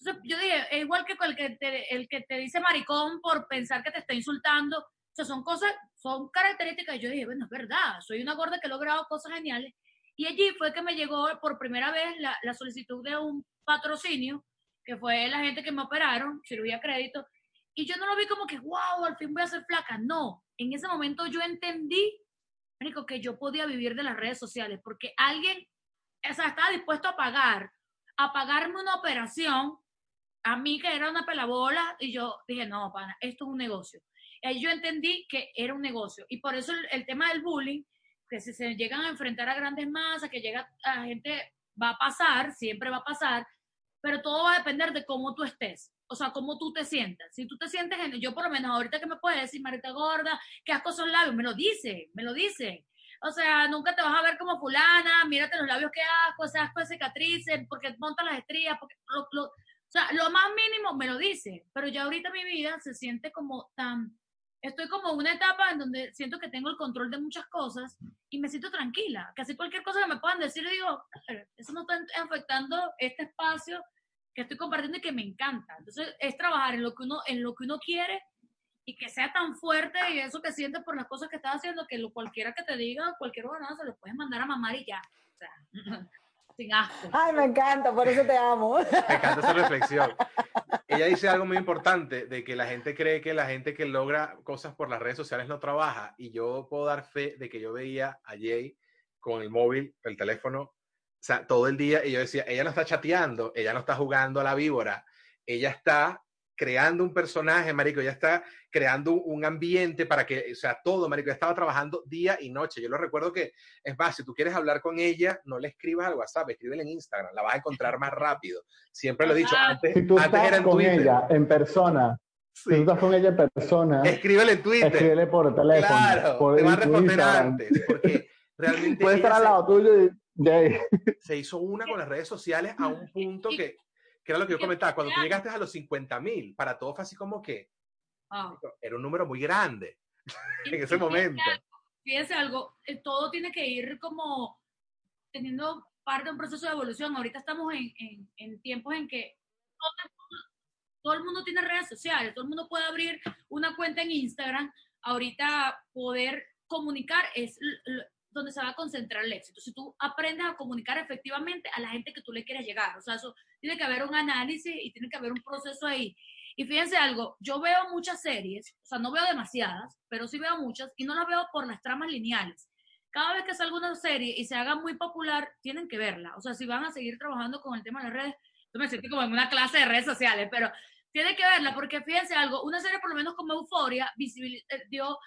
Entonces yo dije, es igual que el que te, el que te dice maricón por pensar que te está insultando, o sea, son cosas, son características. Y yo dije, bueno, es verdad, soy una gorda que he logrado cosas geniales. Y allí fue que me llegó por primera vez la, la solicitud de un patrocinio, que fue la gente que me operaron, cirugía crédito. Y yo no lo vi como que, wow, al fin voy a ser flaca. No, en ese momento yo entendí, que yo podía vivir de las redes sociales, porque alguien, o estaba dispuesto a pagar, a pagarme una operación, a mí que era una pelabola, y yo dije, no, pana, esto es un negocio. Y yo entendí que era un negocio. Y por eso el, el tema del bullying, que si se llegan a enfrentar a grandes masas, que llega a gente, va a pasar, siempre va a pasar, pero todo va a depender de cómo tú estés. O sea, cómo tú te sientas. Si tú te sientes, en- yo por lo menos ahorita que me puedes decir, Marita Gorda, qué asco son labios, me lo dice, me lo dice. O sea, nunca te vas a ver como fulana, mírate los labios, qué asco, ese asco de cicatrices, porque monta las estrías, porque lo- lo- o sea, lo más mínimo me lo dice, pero ya ahorita mi vida se siente como tan, estoy como en una etapa en donde siento que tengo el control de muchas cosas y me siento tranquila. Casi cualquier cosa que me puedan decir, digo, "Claro, eso no está afectando este espacio que estoy compartiendo y que me encanta. Entonces, es trabajar en lo que uno, en lo que uno quiere y que sea tan fuerte y eso que sientes por las cosas que estás haciendo, que lo, cualquiera que te diga, cualquier nada se lo puedes mandar a mamar y ya. O sea, sin asco. Ay, me encanta, por eso te amo. Me encanta esa reflexión. Ella dice algo muy importante de que la gente cree que la gente que logra cosas por las redes sociales no trabaja y yo puedo dar fe de que yo veía a Jay con el móvil, el teléfono, o sea, todo el día y yo decía, ella no está chateando, ella no está jugando a la víbora, ella está creando un personaje, marico, ella está creando un, ambiente para que, o sea, todo, marico, ella estaba trabajando día y noche. Yo lo recuerdo que, es más, si tú quieres hablar con ella, no le escribas al WhatsApp, escríbele en Instagram, la vas a encontrar más rápido. Siempre lo he dicho, antes, Si tú antes era estás en con Twitter. ella en persona, si tú estás con ella en persona, Escríbele en Twitter. escríbele por teléfono. claro, por te va a responder Instagram. antes, porque realmente Puede estar al se- lado tuyo y Se hizo una con las redes sociales a un punto que, que era lo que yo comentaba, cuando tú llegaste a los 50 mil, para todo fue así como que Ah. era un número muy grande en ese momento. Fíjense, algo, eh, todo tiene que ir como teniendo parte de un proceso de evolución. Ahorita estamos en, en- en tiempos en que todo el, mundo, todo el mundo tiene redes sociales, todo el mundo puede abrir una cuenta en Instagram. Ahorita poder comunicar es donde se va a concentrar el éxito. Si tú aprendes a comunicar efectivamente a la gente que tú le quieres llegar, o sea, eso tiene que haber un análisis y tiene que haber un proceso ahí. Y fíjense algo, yo veo muchas series, o sea, no veo demasiadas, pero sí veo muchas y no las veo por las tramas lineales. Cada vez que salga una serie y se haga muy popular, tienen que verla. O sea, si van a seguir trabajando con el tema de las redes, yo me siento como en una clase de redes sociales, pero tienen que verla porque fíjense algo, una serie por lo menos como Euforia eh, dio,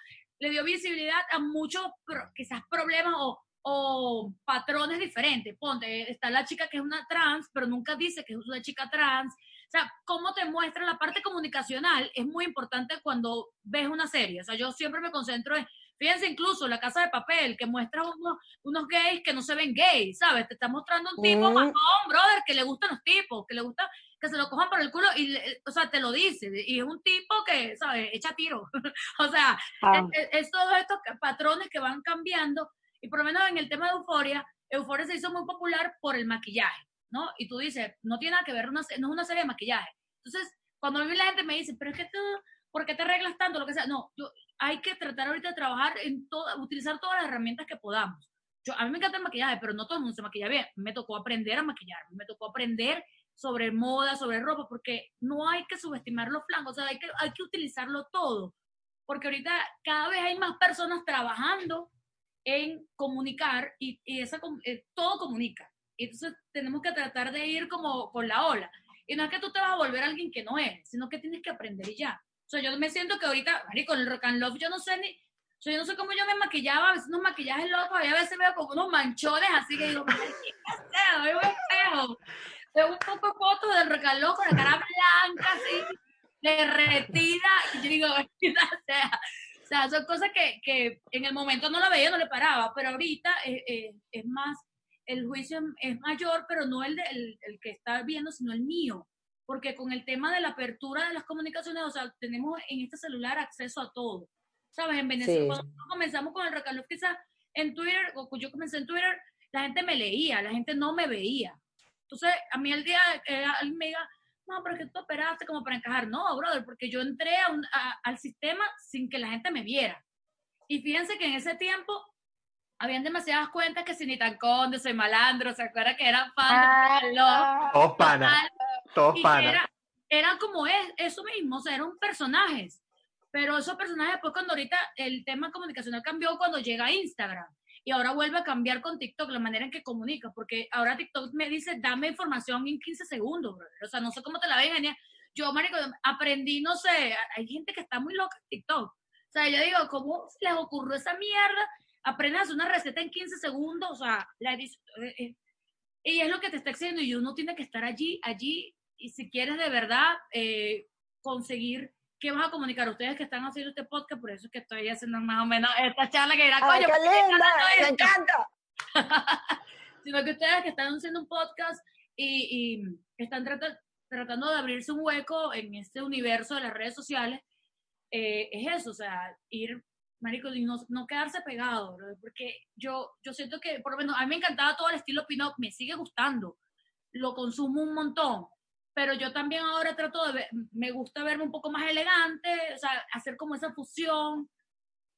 le dio visibilidad a muchos quizás problemas o, o patrones diferentes. Ponte, está la chica que es una trans, pero nunca dice que es una chica trans. O sea, cómo te muestra la parte comunicacional es muy importante cuando ves una serie. O sea, yo siempre me concentro en, fíjense incluso La Casa de Papel, que muestra unos, unos gays que no se ven gays, ¿sabes? Te está mostrando un tipo Mm. matón, brother, que le gustan los tipos, que le gusta que se lo cojan por el culo y, o sea, te lo dice. Y es un tipo que, ¿sabes? Echa tiro. o sea, Ah. es, es- es todos estos patrones que van cambiando y por lo menos en el tema de Euforia, Euforia se hizo muy popular por el maquillaje, ¿no? Y tú dices, no tiene nada que ver, una no es una serie de maquillaje. Entonces, cuando a mí la gente me dice, pero es que tú, ¿por qué te arreglas tanto? Lo que sea. No, yo, hay que tratar ahorita de trabajar en todo, utilizar todas las herramientas que podamos. Yo, a mí me encanta el maquillaje, pero no todo el mundo se maquilla bien. Me tocó aprender a maquillar, me tocó aprender sobre moda, sobre ropa, porque no hay que subestimar los flancos, o sea, hay que, hay que utilizarlo todo porque ahorita cada vez hay más personas trabajando en comunicar y, y esa, eh, todo comunica. Entonces tenemos que tratar de ir como con la ola. Y no es que tú te vas a volver alguien que no eres, sino que tienes que aprender y ya. O sea, yo me siento que ahorita, en el rock and love yo no sé ni, o sea, yo no sé cómo yo me maquillaba, a veces unos maquillajes locos, a veces veo como unos manchones así que digo, "Marica, ¿qué hacer? Veo espejo. Veo un poco de fotos del love con la cara blanca así, derretida, y yo digo, o sea, o sea, son cosas que, que en el momento no la veía, no le paraba, pero ahorita eh, eh, es más, el juicio es mayor, pero no el, de, el, el que está viendo, sino el mío. Porque con el tema de la apertura de las comunicaciones, o sea, tenemos en este celular acceso a todo. ¿Sabes? En Venezuela, Sí. cuando comenzamos con el roll, quizás en Twitter, o yo comencé en Twitter, la gente me leía, la gente no me veía. Entonces, a mí el día que alguien me diga, no, pero es que tú operaste como para encajar. No, brother, porque yo entré a un- a- al sistema sin que la gente me viera. Y fíjense que en ese tiempo habían demasiadas cuentas que si ni tan conde, soy malandro, ¿se acuerdan que eran fans Ah, de? Todos panas, todos panas. era, era como es, eso mismo, o sea, eran personajes. Pero esos personajes, después, cuando ahorita el tema comunicacional cambió, cuando llega a Instagram. Y ahora vuelve a cambiar con TikTok la manera en que comunica, porque ahora TikTok me dice, dame información en 15 segundos, brother. O sea, no sé cómo te la ven, genial. Yo, marico, aprendí, no sé, hay gente que está muy loca en TikTok. O sea, yo digo, ¿cómo les ocurrió esa mierda? Aprendes a hacer una receta en 15 segundos, o sea, la eh, eh, y es lo que te está exigiendo y uno tiene que estar allí, allí, y si quieres de verdad eh, conseguir qué vas a comunicar ustedes que están haciendo este podcast, por eso es que estoy haciendo más o menos esta charla que era, ¡Ay, coño, qué ¿por qué están linda! ¡Me encanta! sino que ustedes que están haciendo un podcast y, y están trata- tratando de abrirse un hueco en este universo de las redes sociales, eh, es eso, o sea, ir, marico, y no, no quedarse pegado, bro, porque yo, yo siento que, por lo menos, a mí me encantaba todo el estilo pin-up, me sigue gustando, lo consumo un montón, pero yo también ahora trato de ver, me gusta verme un poco más elegante, o sea, hacer como esa fusión,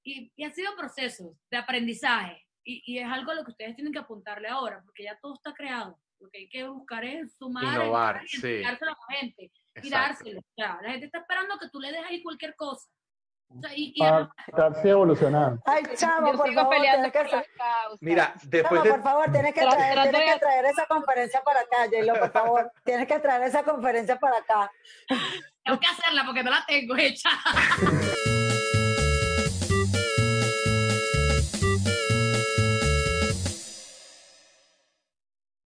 y, y ha sido procesos de aprendizaje, y, y es algo a lo que ustedes tienen que apuntarle ahora, porque ya todo está creado, lo que hay que buscar es sumar, Innovar, y sí. a la gente, y Exacto. dárselo, o sea, la gente está esperando que tú le des ahí cualquier cosa. Y, y Para adaptarse evolucionar. Ay, chamo, por favor, peleando que, por. Mira, después chamo, de, por favor, tienes que, Tra- traer, tienes de- que traer esa conferencia para acá, J-Lo, por favor. Tienes que traer esa conferencia para acá. tengo que hacerla porque no la tengo hecha.